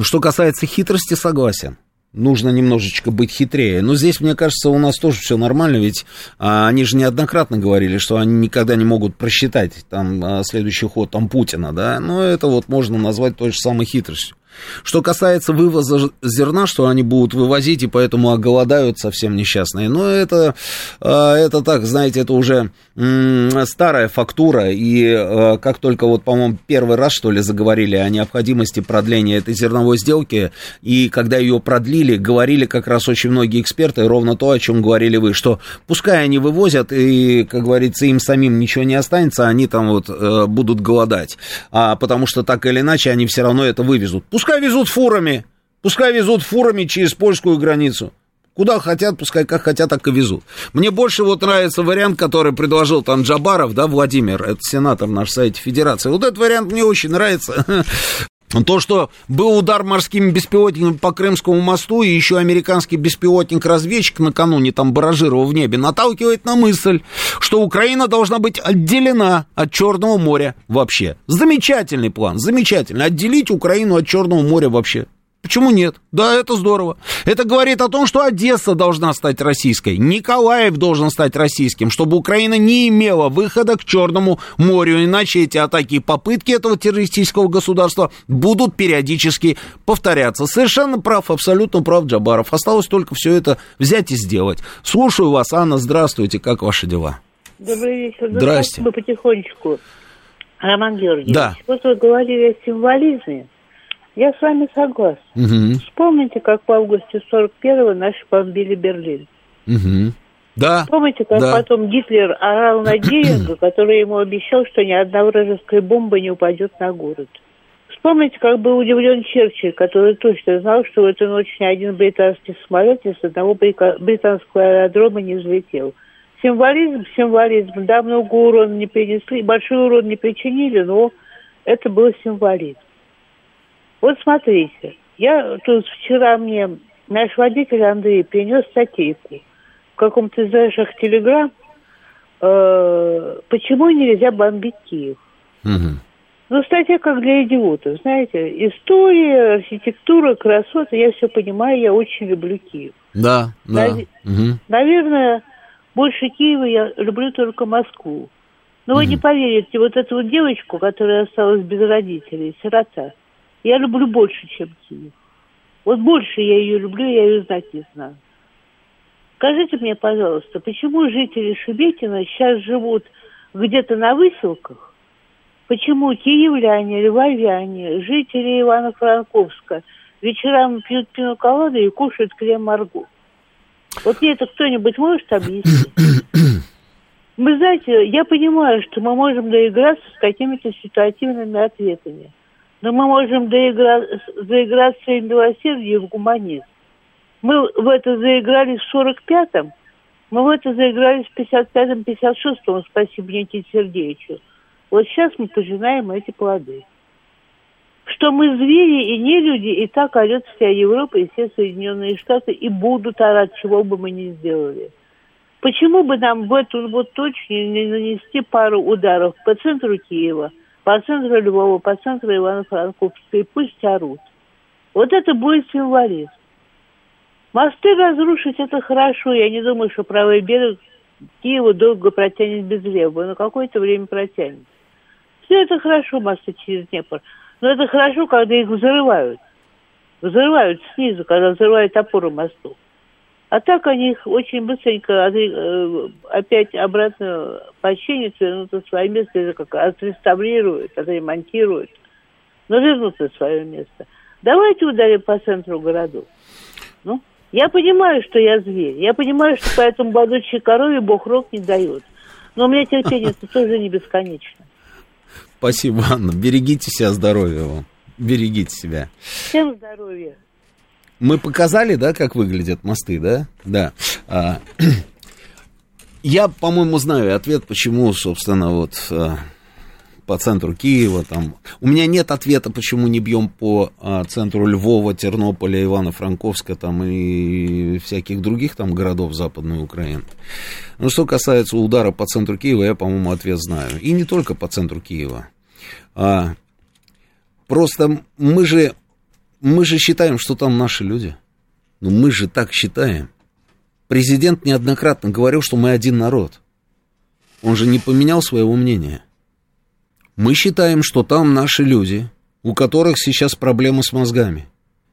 что касается хитрости, согласен нужно немножечко быть хитрее. Но здесь, мне кажется, у нас тоже все нормально, ведь а, они же неоднократно говорили, что они никогда не могут просчитать там а, следующий ход там Путина, да, но это вот можно назвать той же самой хитростью. Что касается вывоза зерна, что они будут вывозить, и поэтому оголодают совсем несчастные. Но это, а, это так, знаете, это уже старая фактура, и а, как только вот, по-моему, первый раз, что ли, заговорили о необходимости продления этой зерновой сделки, и когда ее продлили, говорили как раз очень многие эксперты ровно то, о чем говорили вы, что пускай они вывозят, и, как говорится, им самим ничего не останется, они там вот э, будут голодать, а потому что так или иначе они все равно это вывезут. Пускай Пускай везут фурами. Пускай везут фурами через польскую границу. Куда хотят, пускай как хотят, так и везут. Мне больше вот нравится вариант, который предложил там Джабаров, да, Владимир, это сенатор наш Совете Федерации. Вот этот вариант мне очень нравится. <laughs> То, что был удар морскими беспилотниками по Крымскому мосту, и еще американский беспилотник-разведчик накануне там баражировал в небе, наталкивает на мысль, что Украина должна быть отделена от Черного моря вообще. Замечательный план, замечательный. Отделить Украину от Черного моря вообще. Почему нет? Да, это здорово. Это говорит о том, что Одесса должна стать российской, Николаев должен стать российским, чтобы Украина не имела выхода к Черному морю, иначе эти атаки и попытки этого террористического государства будут периодически повторяться. Совершенно прав, абсолютно прав Джабаров. Осталось только все это взять и сделать. Слушаю вас, Анна, здравствуйте, как ваши дела? Добрый вечер. Здрасте. Мы потихонечку. Роман Георгиевич, да. вот вы говорили о символизме. Я с вами согласна. Угу. Вспомните, как в августе 41-го наши бомбили Берлин. Угу. Да. Помните, как да. потом Гитлер орал на <clears throat> Геринга, который ему обещал, что ни одна вражеская бомба не упадет на город. Вспомните, как был удивлен Черчилль, который точно знал, что в эту ночь ни один британский самолет с одного британского аэродрома не взлетел. Символизм, символизм. Да, много урона не принесли, большой урон не причинили, но это был символизм. Вот смотрите, я тут вчера мне наш водитель Андрей принес статейку в каком-то из ваших телеграмм, э, почему нельзя бомбить Киев. Угу. Ну, статья как для идиотов, знаете. История, архитектура, красота, я все понимаю, я очень люблю Киев. Да, да. Нав... Угу. Наверное, больше Киева я люблю только Москву. Но угу. вы не поверите, вот эту вот девочку, которая осталась без родителей, сирота, я люблю больше, чем Киев. Вот больше я ее люблю, я ее знать не знаю. Скажите мне, пожалуйста, почему жители Шебекина сейчас живут где-то на выселках? Почему киевляне, львовяне, жители Ивано-Франковска вечерами пьют пиноколады и кушают крем-марго? Вот мне это кто-нибудь может объяснить? Вы знаете, я понимаю, что мы можем доиграться с какими-то ситуативными ответами – но мы можем доигра... заиграться и в гуманизм. Мы в это заиграли в 45-м, мы в это заиграли в 55-м, 56-м, спасибо Никите Сергеевичу. Вот сейчас мы пожинаем эти плоды. Что мы звери и не люди, и так орет вся Европа и все Соединенные Штаты, и будут орать, чего бы мы ни сделали. Почему бы нам в эту вот точку не нанести пару ударов по центру Киева – по центру Львова, по центру Ивано-Франковска, и пусть орут. Вот это будет символизм. Мосты разрушить это хорошо. Я не думаю, что правый берег Киева долго протянет без левого, но какое-то время протянет. Все это хорошо, мосты через Днепр. Но это хорошо, когда их взрывают. Взрывают снизу, когда взрывают опоры мостов. А так они очень быстренько э, опять обратно починят, вернут на свое место, как отреставрируют, отремонтируют, но вернут на свое место. Давайте ударим по центру городов. Ну, Я понимаю, что я зверь. Я понимаю, что поэтому богатчей корове Бог рог не дает. Но у меня терпение тоже не бесконечно. Спасибо, Анна. Берегите себя, здоровья вам. Берегите себя. Всем здоровья. Мы показали, да, как выглядят мосты, да? Да. А, <clears throat> я, по-моему, знаю ответ, почему, собственно, вот а, по центру Киева там. У меня нет ответа, почему не бьем по а, центру Львова, Тернополя, Ивано-Франковска там и всяких других там городов Западной Украины. Но что касается удара по центру Киева, я, по-моему, ответ знаю. И не только по центру Киева. А, просто мы же мы же считаем, что там наши люди. Ну, мы же так считаем. Президент неоднократно говорил, что мы один народ. Он же не поменял своего мнения. Мы считаем, что там наши люди, у которых сейчас проблемы с мозгами.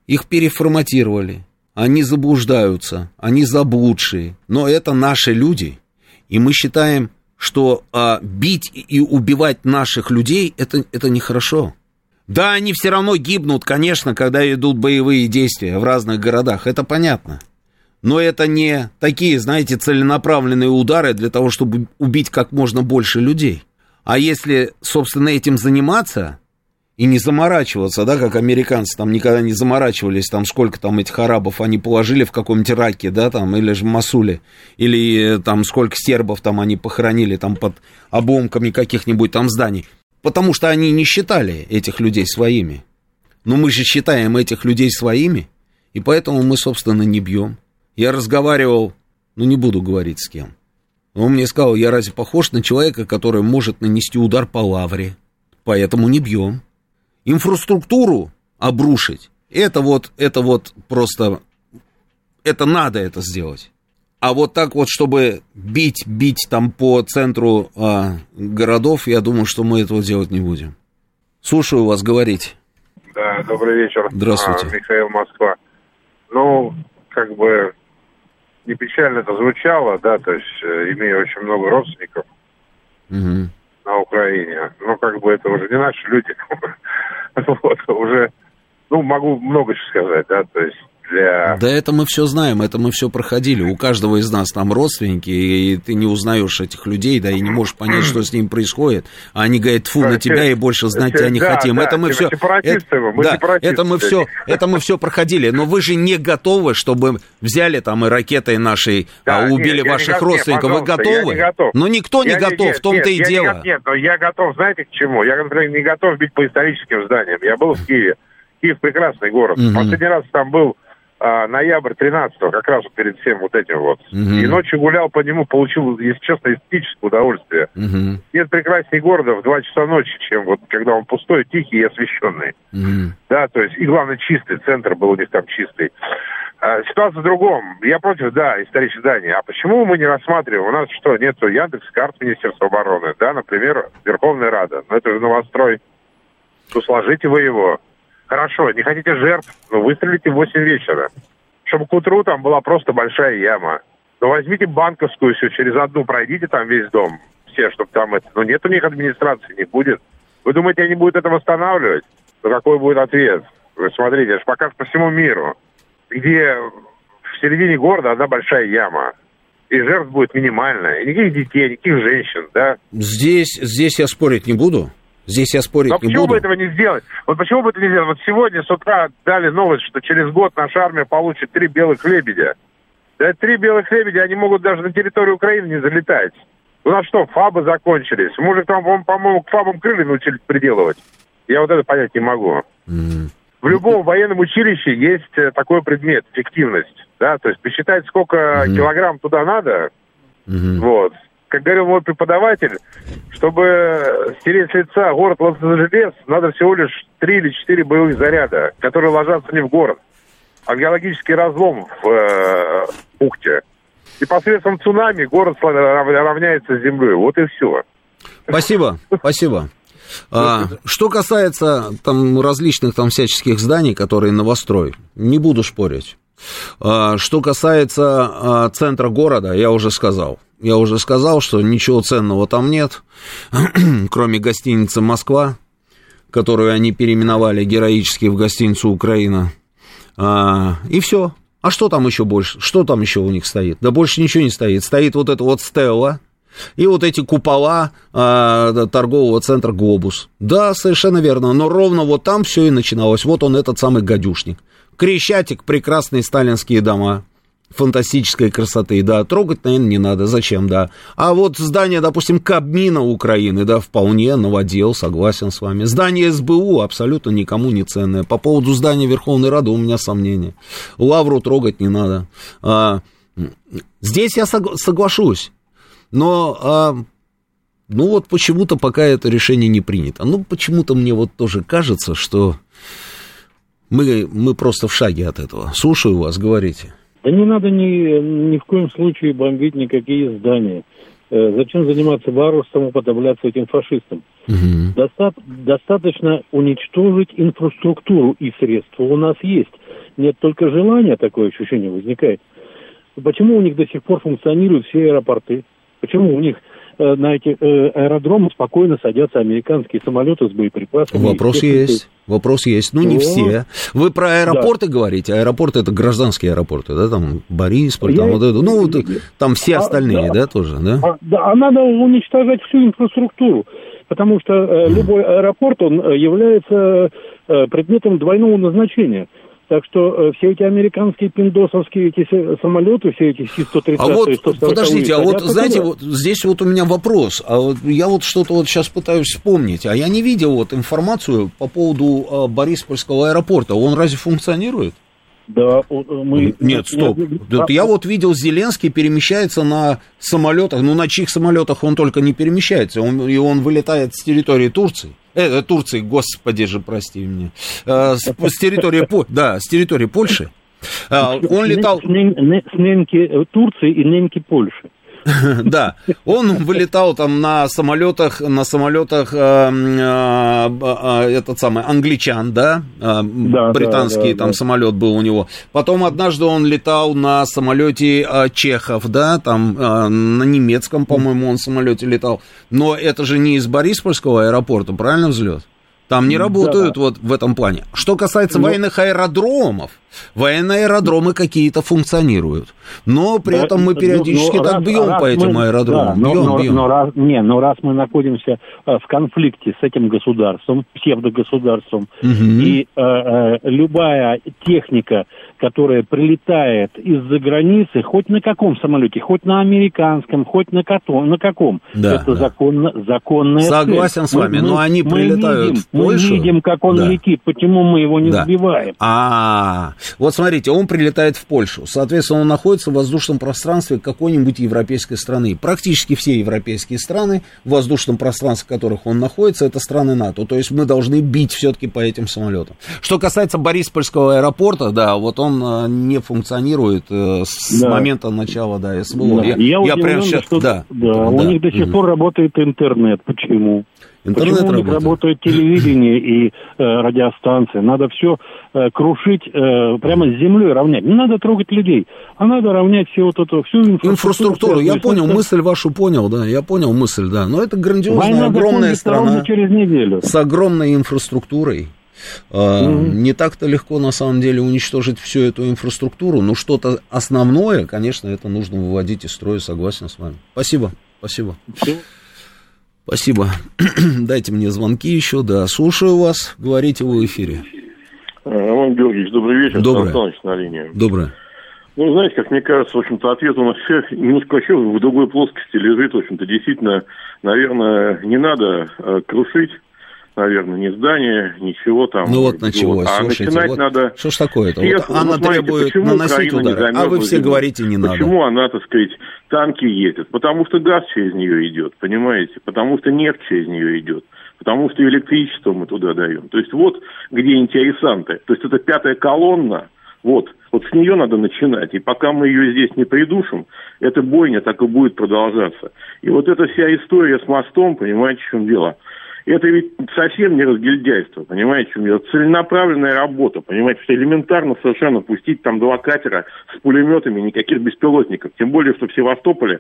Их переформатировали, они заблуждаются, они заблудшие, но это наши люди. И мы считаем, что а, бить и убивать наших людей это, это нехорошо. Да, они все равно гибнут, конечно, когда идут боевые действия в разных городах, это понятно. Но это не такие, знаете, целенаправленные удары для того, чтобы убить как можно больше людей. А если, собственно, этим заниматься и не заморачиваться, да, как американцы там никогда не заморачивались, там сколько там этих арабов они положили в каком-нибудь Ираке, да, там, или же в Масуле, или там сколько сербов там они похоронили там под обломками каких-нибудь там зданий потому что они не считали этих людей своими. Но мы же считаем этих людей своими, и поэтому мы, собственно, не бьем. Я разговаривал, ну не буду говорить с кем. Он мне сказал, я разве похож на человека, который может нанести удар по лавре, поэтому не бьем. Инфраструктуру обрушить, это вот, это вот просто, это надо это сделать. А вот так вот, чтобы бить, бить там по центру а, городов, я думаю, что мы этого делать не будем. Слушаю вас, говорить. Да, добрый вечер. Здравствуйте. А, Михаил Москва. Ну, как бы не печально это звучало, да, то есть э, имею очень много родственников угу. на Украине. Но как бы это уже не наши люди. <laughs> вот, уже, ну, могу много чего сказать, да, то есть для... Да это мы все знаем, это мы все проходили. У каждого из нас там родственники, и ты не узнаешь этих людей, да, и не можешь понять, что с ним происходит. А они говорят, фу, на тебя и больше знать тебя не да, хотим. Да, это мы все... Это, мы да, это мы все, это мы все проходили. Но вы же не готовы, чтобы взяли там и ракетой нашей, да, а, убили нет, ваших не, родственников. Нет, вы готовы? не готов. Но никто не я готов, нет, в том-то и дело. Не, нет, но я готов, знаете, к чему? Я, например, не готов бить по историческим зданиям. Я был в Киеве. Киев прекрасный город. Мгм. Последний раз там был а, ноябрь 13-го, как раз перед всем вот этим вот. Мгм. И ночью гулял по нему, получил, если честно, эстетическое удовольствие. Мгм, Нет прекрасней города в 2 часа ночи, чем вот когда он пустой, тихий и освещенный. мгм. Да, то есть, и главное, чистый, центр был у них там чистый. А, ситуация в другом. Я против, да, исторических зданий. А почему мы не рассматриваем? У нас что, нету Яндекс карт Министерства обороны, да, например, Верховная Рада. Но это же новострой. Ну, сложите вы его. Хорошо, не хотите жертв, но выстрелите в 8 вечера. Чтобы к утру там была просто большая яма. Но возьмите банковскую все, через одну пройдите там весь дом. Все, чтобы там это... Ну, нет у них администрации, не будет. Вы думаете, они будут это восстанавливать? Ну, какой будет ответ? Вы смотрите, это показ по всему миру, где в середине города одна большая яма. И жертв будет минимально. И никаких детей, никаких женщин, да? Здесь, здесь я спорить не буду. Здесь я спорить Но не почему буду. бы этого не сделать? Вот почему бы это не сделать? Вот сегодня с утра дали новость, что через год наша армия получит три белых лебедя. Да три белых лебедя, они могут даже на территорию Украины не залетать. У нас что, фабы закончились? Мы же там, по- по-моему, к фабам крылья научились приделывать. Я вот это понять не могу. М. В любом военном училище есть э, такой предмет, эффективность. Да, то есть посчитать, сколько Мгм. килограмм туда надо, Мгм. вот. Как говорил мой преподаватель, чтобы стереть с лица город Лос-Анджелес, надо всего лишь три или четыре боевых заряда, которые ложатся не в город, а в геологический разлом в э, бухте. И посредством цунами город равняется с землей. Вот и все. Спасибо, спасибо. А, что касается там различных там всяческих зданий, которые новострой, не буду спорить. А, что касается а, центра города, я уже сказал. Я уже сказал, что ничего ценного там нет, <clears throat> кроме гостиницы «Москва», которую они переименовали героически в гостиницу «Украина». А, и все. А что там еще больше? Что там еще у них стоит? Да больше ничего не стоит. Стоит вот это вот Стелла, и вот эти купола э, торгового центра Глобус. Да, совершенно верно. Но ровно вот там все и начиналось. Вот он, этот самый гадюшник. Крещатик, прекрасные сталинские дома фантастической красоты, да, трогать, наверное, не надо, зачем, да. А вот здание, допустим, Кабмина Украины, да, вполне новодел, согласен с вами. Здание СБУ абсолютно никому не ценное. По поводу здания Верховной Рады у меня сомнения. Лавру трогать не надо. А, здесь я согла- соглашусь, но... А, ну вот почему-то пока это решение не принято. Ну почему-то мне вот тоже кажется, что мы, мы просто в шаге от этого. Слушаю вас, говорите. Да не надо ни, ни в коем случае бомбить никакие здания. Э, зачем заниматься варварством, уподобляться этим фашистам? Угу. Доста- достаточно уничтожить инфраструктуру и средства у нас есть. Нет только желания, такое ощущение возникает. Почему у них до сих пор функционируют все аэропорты? Почему у них на эти э, аэродромы спокойно садятся американские самолеты с боеприпасами? Вопрос есть. Вопрос есть. Ну, не Ну, все. Вы про аэропорты говорите. Аэропорты это гражданские аэропорты, да? Там Борисполь, там Я- вот это. Ну, вот, там все А, остальные, да. да, тоже, да? А, да, а надо уничтожать всю инфраструктуру, потому что э, любой аэропорт, он э, является э, предметом двойного назначения. Так что э, все эти американские пиндосовские эти самолеты, все эти Си-130 А вот, и 140 подождите, а вот, знаете, туда. вот здесь вот у меня вопрос. А вот я вот что-то вот сейчас пытаюсь вспомнить. А я не видел вот информацию по поводу а, Бориспольского аэропорта. Он разве функционирует? Да, э, мы... Нет, стоп. Вот я вот видел, Зеленский перемещается на самолетах, ну на чьих самолетах он только не перемещается, он, и он вылетает с территории Турции. Э, Турции, господи же, прости меня. Э, с, с территории, да, с территории Польши. А, он летал... С, э, Турции и немки Польши. <laughs> Да, он вылетал там на самолетах, на самолетах, э, э, э, этот самый, англичан, да, британский там самолет был у него. Потом однажды он летал на самолете чехов, да, там на немецком, по-моему, он самолете летал. Но это же не из Бориспольского аэропорта, правильно взлет? Там не Да. работают вот в этом плане. Что касается Ну- военных аэродромов, военные аэродромы какие-то функционируют. Но при Да, этом мы ну, периодически ну, так раз- бьем раз по этим мы- аэродромам. да, но, бьем, но- бьем. но раз, не, но раз мы находимся э, в конфликте с этим государством, псевдогосударством, Мгм. и э, э, любая техника, которая прилетает из-за границы, хоть на каком самолете, хоть на американском, хоть на, кото- на каком, Да, это да. законно, законная Согласен цель. с вами, но они мы прилетают видим, в Польшу. Мы видим, как он Да. летит, почему мы его не Да. сбиваем. А, вот смотрите, он прилетает в Польшу. Соответственно, он находится в воздушном пространстве какой-нибудь европейской страны. Практически все европейские страны, в воздушном пространстве, в которых он находится, это страны НАТО. То есть мы должны бить все-таки по этим самолетам. Что касается Бориспольского аэропорта, да, вот он э, не функционирует э, с Да. момента начала, да, СВО. Да. Я, Я, я прям сейчас, что да, да, у да. них до сих пор работает интернет. Почему? Интернет Почему у них работает. телевидение и э, радиостанция? Надо все крушить, э, прямо с землей равнять. Не надо трогать людей, а надо равнять все вот эту, всю инфраструктуру. Инфраструктуру, я понял, это мысль вашу понял, да, я понял мысль, да. Но это грандиозная, Война огромная страна через неделю. с огромной инфраструктурой. А. Не так-то легко, на самом деле, уничтожить всю эту инфраструктуру, но что-то основное, конечно, это нужно выводить из строя, согласен с вами. Спасибо, спасибо. Спасибо. <clears throat> Дайте мне звонки еще, да. Слушаю вас, говорите вы в эфире. Роман Георгиевич, добрый вечер. Добрый. На линии. Доброе. Ну, знаете, как мне кажется, в общем-то, ответ у нас все немножко вообще в другой плоскости лежит. В общем-то, действительно, наверное, не надо э, крушить, наверное, ни здания, ничего там. Ну вот началось, А слушайте, начинать вот надо... что ж такое-то? Вот она ну, смотрите, требует наносить Украина удары, а вы все зимой? говорите, не надо. Почему она, так сказать, танки ездит? Потому что газ через нее идет, понимаете? Потому что нефть через нее идет. Потому что электричество мы туда даем. То есть вот где интересанты. То есть это пятая колонна, вот, вот с нее надо начинать. И пока мы ее здесь не придушим, эта бойня так и будет продолжаться. И вот эта вся история с мостом, понимаете, в чем дело? Это ведь совсем не разгильдяйство, понимаете, дело? Целенаправленная работа, понимаете, что элементарно совершенно пустить там два катера с пулеметами, никаких беспилотников. Тем более, что в Севастополе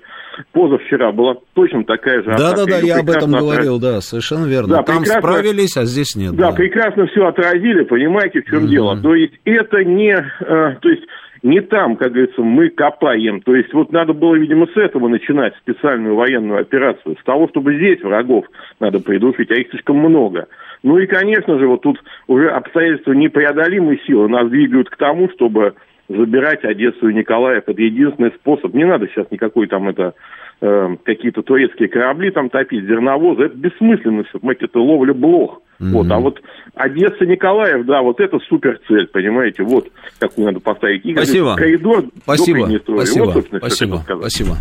позавчера была точно такая же атака. Да-да-да, я об этом прекрасно говорил, да, совершенно верно. Да, Там прекрасно. справились, а здесь нет. Да, прекрасно все отразили, понимаете, в чем дело. То есть это не, э, то есть не там, как говорится, мы копаем. То есть вот надо было, видимо, с этого начинать специальную военную операцию. С того, чтобы здесь врагов надо придушить, а их слишком много. Ну и, конечно же, вот тут уже обстоятельства непреодолимой силы нас двигают к тому, чтобы забирать Одессу и Николаев. Это единственный способ. Не надо сейчас никакой там это э, какие-то турецкие корабли там топить, зерновозы. Это бессмысленно все, понимаете, это ловля блох. Mm-hmm. Вот, а вот Одесса, Николаев, да, вот это супер цель, понимаете, вот какую надо поставить. И, Спасибо. Коридор Спасибо. Спасибо. Вот, Спасибо. Спасибо.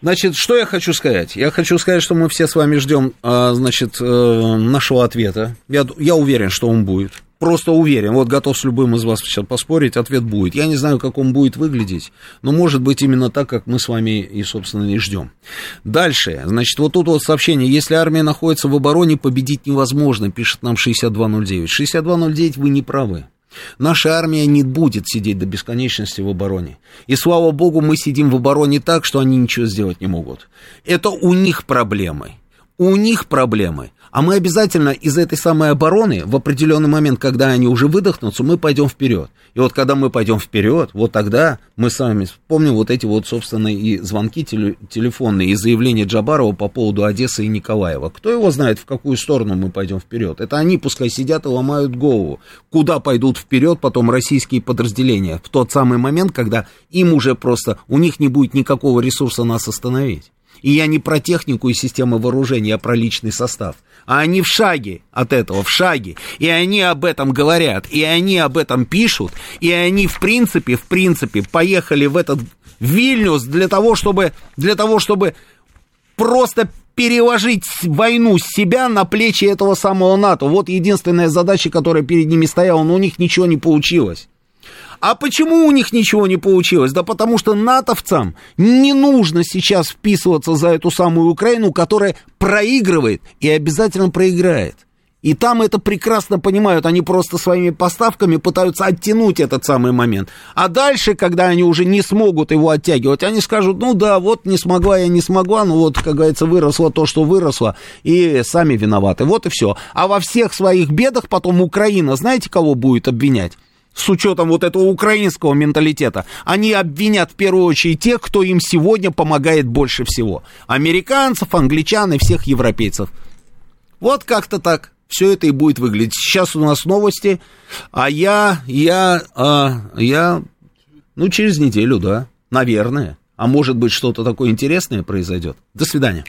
Значит, что я хочу сказать? Я хочу сказать, что мы все с вами ждем, а, значит, э, нашего ответа. Я, я уверен, что он будет. Просто уверен. Вот готов с любым из вас сейчас поспорить, ответ будет. Я не знаю, как он будет выглядеть, но может быть именно так, как мы с вами и, собственно, и ждем. Дальше. Значит, вот тут вот сообщение. Если армия находится в обороне, победить невозможно, пишет нам 6209. 6209 вы не правы. Наша армия не будет сидеть до бесконечности в обороне. И слава богу, мы сидим в обороне так, что они ничего сделать не могут. Это у них проблемы. У них проблемы. А мы обязательно из этой самой обороны в определенный момент, когда они уже выдохнутся, мы пойдем вперед. И вот когда мы пойдем вперед, вот тогда мы с вами вспомним вот эти вот, собственно, и звонки телефонные, и заявления Джабарова по поводу Одессы и Николаева. Кто его знает, в какую сторону мы пойдем вперед? Это они пускай сидят и ломают голову. Куда пойдут вперед потом российские подразделения? В тот самый момент, когда им уже просто, у них не будет никакого ресурса нас остановить. И я не про технику и системы вооружения, а про личный состав. А они в шаге от этого, в шаге. И они об этом говорят, и они об этом пишут, и они в принципе, в принципе, поехали в этот Вильнюс для того, чтобы, для того, чтобы просто переложить войну с себя на плечи этого самого НАТО. Вот единственная задача, которая перед ними стояла, но у них ничего не получилось. А почему у них ничего не получилось? Да потому что натовцам не нужно сейчас вписываться за эту самую Украину, которая проигрывает и обязательно проиграет. И там это прекрасно понимают, они просто своими поставками пытаются оттянуть этот самый момент. А дальше, когда они уже не смогут его оттягивать, они скажут, ну да, вот не смогла я, не смогла, ну вот, как говорится, выросло то, что выросло, и сами виноваты. Вот и все. А во всех своих бедах потом Украина, знаете, кого будет обвинять? С учетом вот этого украинского менталитета, они обвинят в первую очередь тех, кто им сегодня помогает больше всего. Американцев, англичан и всех европейцев. Вот как-то так все это и будет выглядеть. Сейчас у нас новости, а я, я, а, я, ну, через неделю, да, наверное. А может быть, что-то такое интересное произойдет. До свидания.